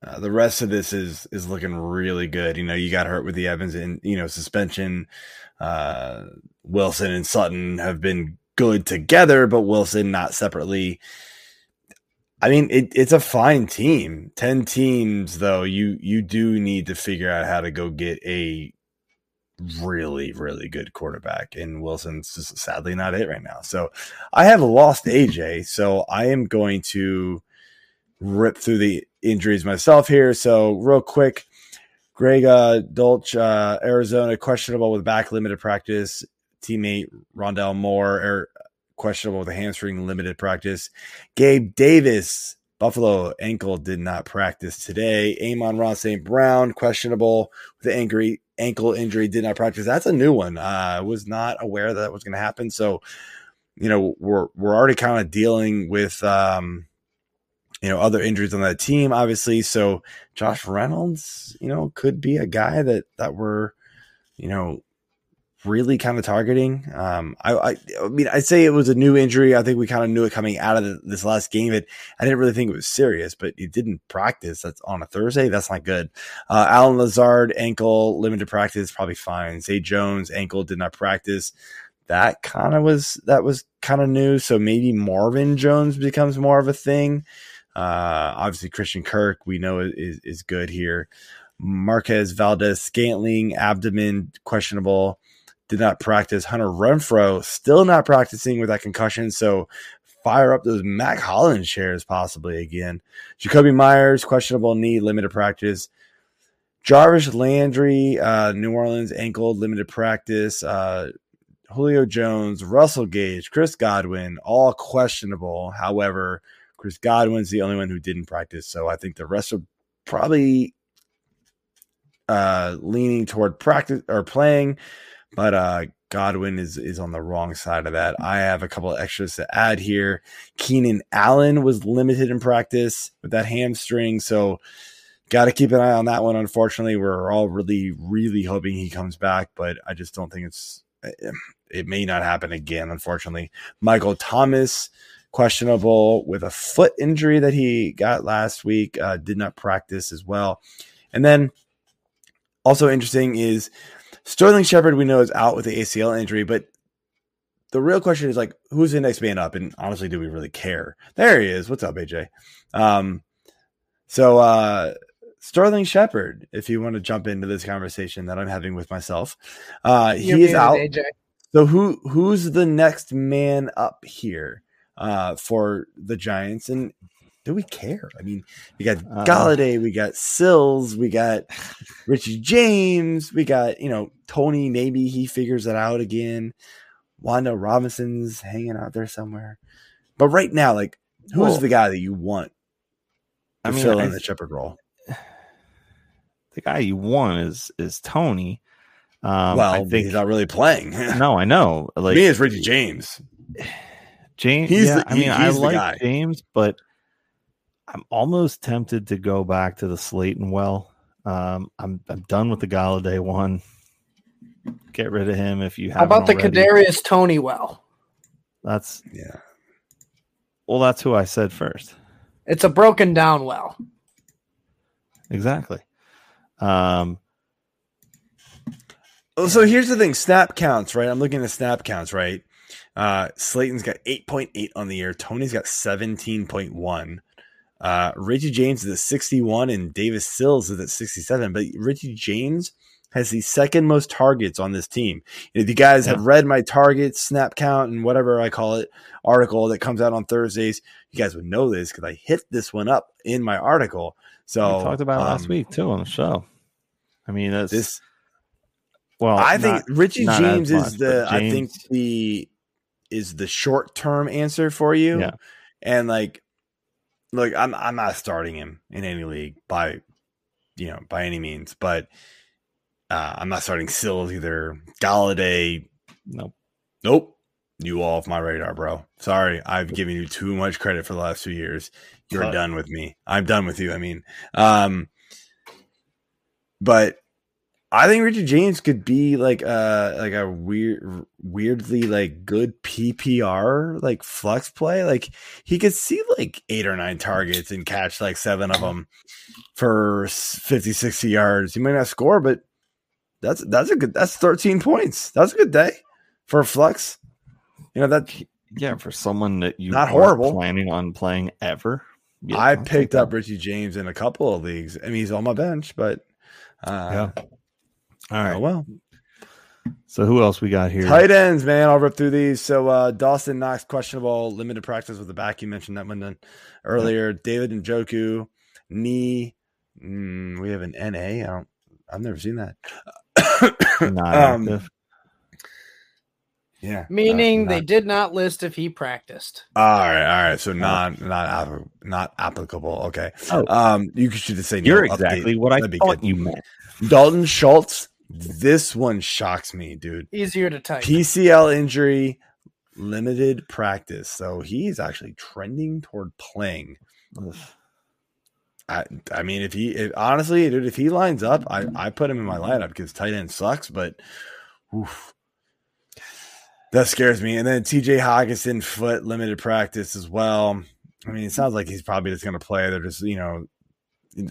S1: Uh, the rest of this is is looking really good. You know, you got hurt with the Evans and you know suspension. Uh, Wilson and Sutton have been good together, but Wilson not separately. I mean, it, it's a fine team. Ten teams, though, you you do need to figure out how to go get a really really good quarterback, and Wilson's just sadly not it right now. So I have lost AJ, so I am going to rip through the injuries myself here. So real quick, Greg uh, Dortch, uh, Arizona, questionable with back limited practice. Teammate Rondale Moore, er, questionable with a hamstring limited practice. Gabe Davis, Buffalo ankle did not practice today. Amon-Ra St. Brown, questionable with the ankle ankle injury, did not practice. That's a new one. Uh, I was not aware that, that was going to happen. So, you know, we're we're already kind of dealing with um, you know, other injuries on that team, obviously. So Josh Reynolds, you know, could be a guy that that we're, you know, really kind of targeting. Um, I, I, I mean, I'd say it was a new injury. I think we kind of knew it coming out of the, this last game. It, I didn't really think it was serious, but he didn't practice. That's on a Thursday. That's not good. Uh, Allen Lazard ankle limited practice, probably fine. Zay Jones ankle did not practice. That kind of was that was kind of new. So maybe Marvin Jones becomes more of a thing. Uh, obviously, Christian Kirk, we know is, is good here. Marquez Valdes-Scantling, abdomen questionable, did not practice. Hunter Renfrow still not practicing with that concussion. So fire up those Mack Hollins shares possibly again. Jakobi Meyers, questionable knee, limited practice. Jarvis Landry, uh, New Orleans ankle, limited practice. Uh, Julio Jones, Russell Gage, Chris Godwin, all questionable. However, Chris Godwin's the only one who didn't practice. So I think the rest are probably uh, leaning toward practice or playing, but uh, Godwin is is on the wrong side of that. I have a couple extras to add here. Keenan Allen was limited in practice with that hamstring, so got to keep an eye on that one. Unfortunately, we're all really, really hoping he comes back, but I just don't think it's. It may not happen again, unfortunately. Michael Thomas questionable with a foot injury that he got last week, uh, did not practice as well. And then also interesting is Sterling Shepard, we know, is out with the ACL injury, but the real question is like, who's the next man up? And honestly, do we really care? There he is. What's up, AJ? Um, so, uh, Sterling Shepard, if you want to jump into this conversation that I'm having with myself, uh, he is out. AJ. So who who's the next man up here? Uh, for the Giants. And do we care? I mean, we got uh, Golladay, we got Sills, we got *laughs* Richie James, we got, you know, Toney, maybe he figures it out again. Wan'Dale Robinson's hanging out there somewhere. But right now, like, who's well, the guy that you want to I mean, fill in the Shepard role?
S3: The guy you want is is Toney.
S1: Um, well, I think he's not really playing. *laughs*
S3: no, I know.
S1: Like me, is Richie James.
S3: James, he's yeah, the, I mean, I like James, but I'm almost tempted to go back to the Slayton well. Um, I'm I'm done with the Golladay one. Get rid of him if you have.
S4: How about the Kadarius Toney well?
S3: That's
S1: yeah.
S3: Well, that's who I said first.
S4: It's a broken down well.
S3: Exactly. Um.
S1: So here's the thing: snap counts, right? I'm looking at snap counts, right? Uh, Slayton's got 8.8 on the year. Toney's got 17.1. Uh, Richie James is at 61 and David Sills is at 67. But Richie James has the second most targets on this team. If you guys yeah. have read my target snap count and whatever I call it article that comes out on Thursdays, you guys would know this because I hit this one up in my article. So
S3: we talked about um, last week too on the show. I mean, that's
S1: this. Well, I not, think Richie James much, is the. James, I think the is the short term answer for you.
S3: Yeah.
S1: And like, look, I'm I'm not starting him in any league by, you know, by any means, but uh, I'm not starting Sills either. Golladay,
S3: nope,
S1: nope. You off my radar, bro. Sorry, I've given you too much credit for the last few years. You're done with me. I'm done with you. I mean, um, but I think Richard James could be like a like a weird, weirdly like good PPR like flex play. Like he could see like eight or nine targets and catch like seven of them for 50, 60 yards. He might not score, but that's that's a good that's 13 points. That's a good day for a flex. You know that
S3: yeah, for someone that you
S1: not horrible
S3: planning on playing ever.
S1: Yeah, I picked up Richie James in a couple of leagues. I mean, he's on my bench, but uh,
S3: yeah all right. Oh, well. So who else we got here?
S1: Tight ends, man. I'll rip through these. So uh, Dawson Knox, questionable, limited practice with the back. You mentioned that one then earlier. Yeah. David Njoku, knee. Mm, we have an NA. I don't. I've never seen that. *coughs*
S3: not *coughs* um, active.
S1: Yeah.
S4: Meaning uh, they did not list if he practiced.
S1: All right, all right. So not not not applicable. Okay. Oh. Um, you should just say
S3: you're no exactly update. what I That'd thought you meant.
S1: Dalton Schultz this one shocks me, dude.
S4: Easier to type.
S1: PCL injury, limited practice. So he's actually trending toward playing.
S3: Ugh.
S1: I, I mean, if he if, honestly, dude, if he lines up, I, I put him in my lineup because tight end sucks, but oof, that scares me. And then TJ Hockenson foot limited practice as well. I mean, it sounds like he's probably just going to play. They're just you know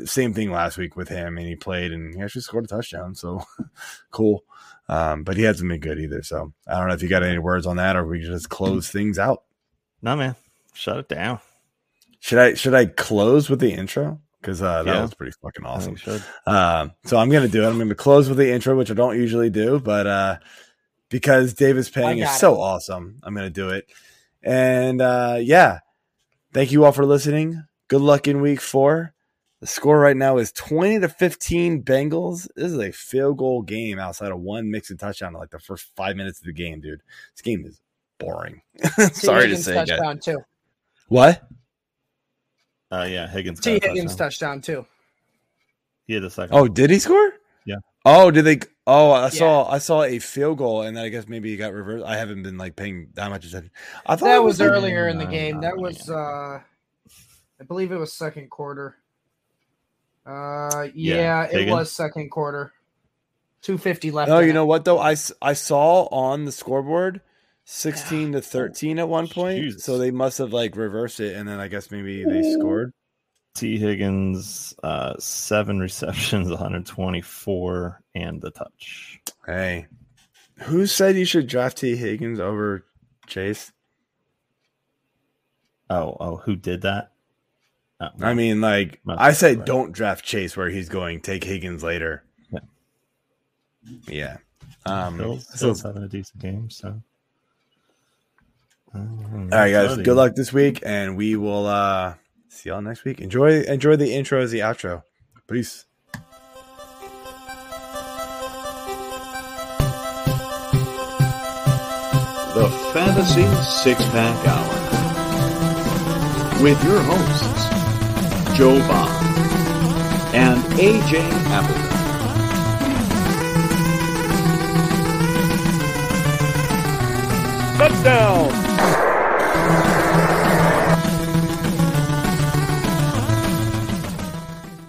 S1: same thing last week with him, and he played and he actually scored a touchdown. So *laughs* cool. Um, but he hasn't been good either. So I don't know if you got any words on that, or we just close things out.
S3: No man, shut it down.
S1: Should I should I close with the intro? Because uh, that
S3: Yeah.
S1: was pretty fucking awesome.
S3: think you should.
S1: Um, so I'm gonna do it. I'm gonna close with the intro, which I don't usually do, but uh, because Davis
S4: Paying
S1: is
S4: got
S1: so awesome, I'm gonna do it. And uh, yeah, thank you all for listening. Good luck in week four. The score right now is 20 to 15 Bengals. This is a field goal game outside of one mixed touchdown in like the first five minutes of the game, dude. This game is boring. *laughs* Sorry to
S4: Higgins
S1: say, guys.
S4: too.
S1: What?
S3: Uh, yeah, Higgins.
S4: T Higgins
S3: touchdown.
S4: touchdown too.
S3: He had the second.
S1: Oh, did he score?
S3: Yeah.
S1: Oh, did they? Oh, I saw I saw a field goal, and then I guess maybe he got reversed. I haven't been like paying that much attention. I thought
S4: That
S1: it
S4: was earlier in the game.
S3: no,
S4: That was uh I believe it was second quarter. Uh
S3: Yeah,
S4: yeah, it was second quarter. 250 left.
S1: No,
S4: in
S1: you
S4: it.
S1: know what though? I, I saw on the scoreboard sixteen to thirteen at one point,
S3: Jesus.
S1: so they must have like reversed it, and then I guess maybe they scored.
S3: T. Higgins, uh, seven receptions, 124, and the touch.
S1: Hey, who said you should draft T Higgins over Chase?
S3: Oh, oh, who did that? Oh,
S1: I mean, like I said,
S3: right.
S1: don't draft Chase where he's going. Take Higgins later.
S3: Yeah.
S1: Yeah. Um,
S3: Bills,
S1: so-
S3: Bills having a decent game, so.
S1: All right, guys. Good luck this week, and we will uh see y'all next week. Enjoy enjoy the intro as the outro. Peace.
S2: The Fantasy Six Pack Hour. With your hosts, Joe Bond and AJ Applegarth.
S1: Touchdown.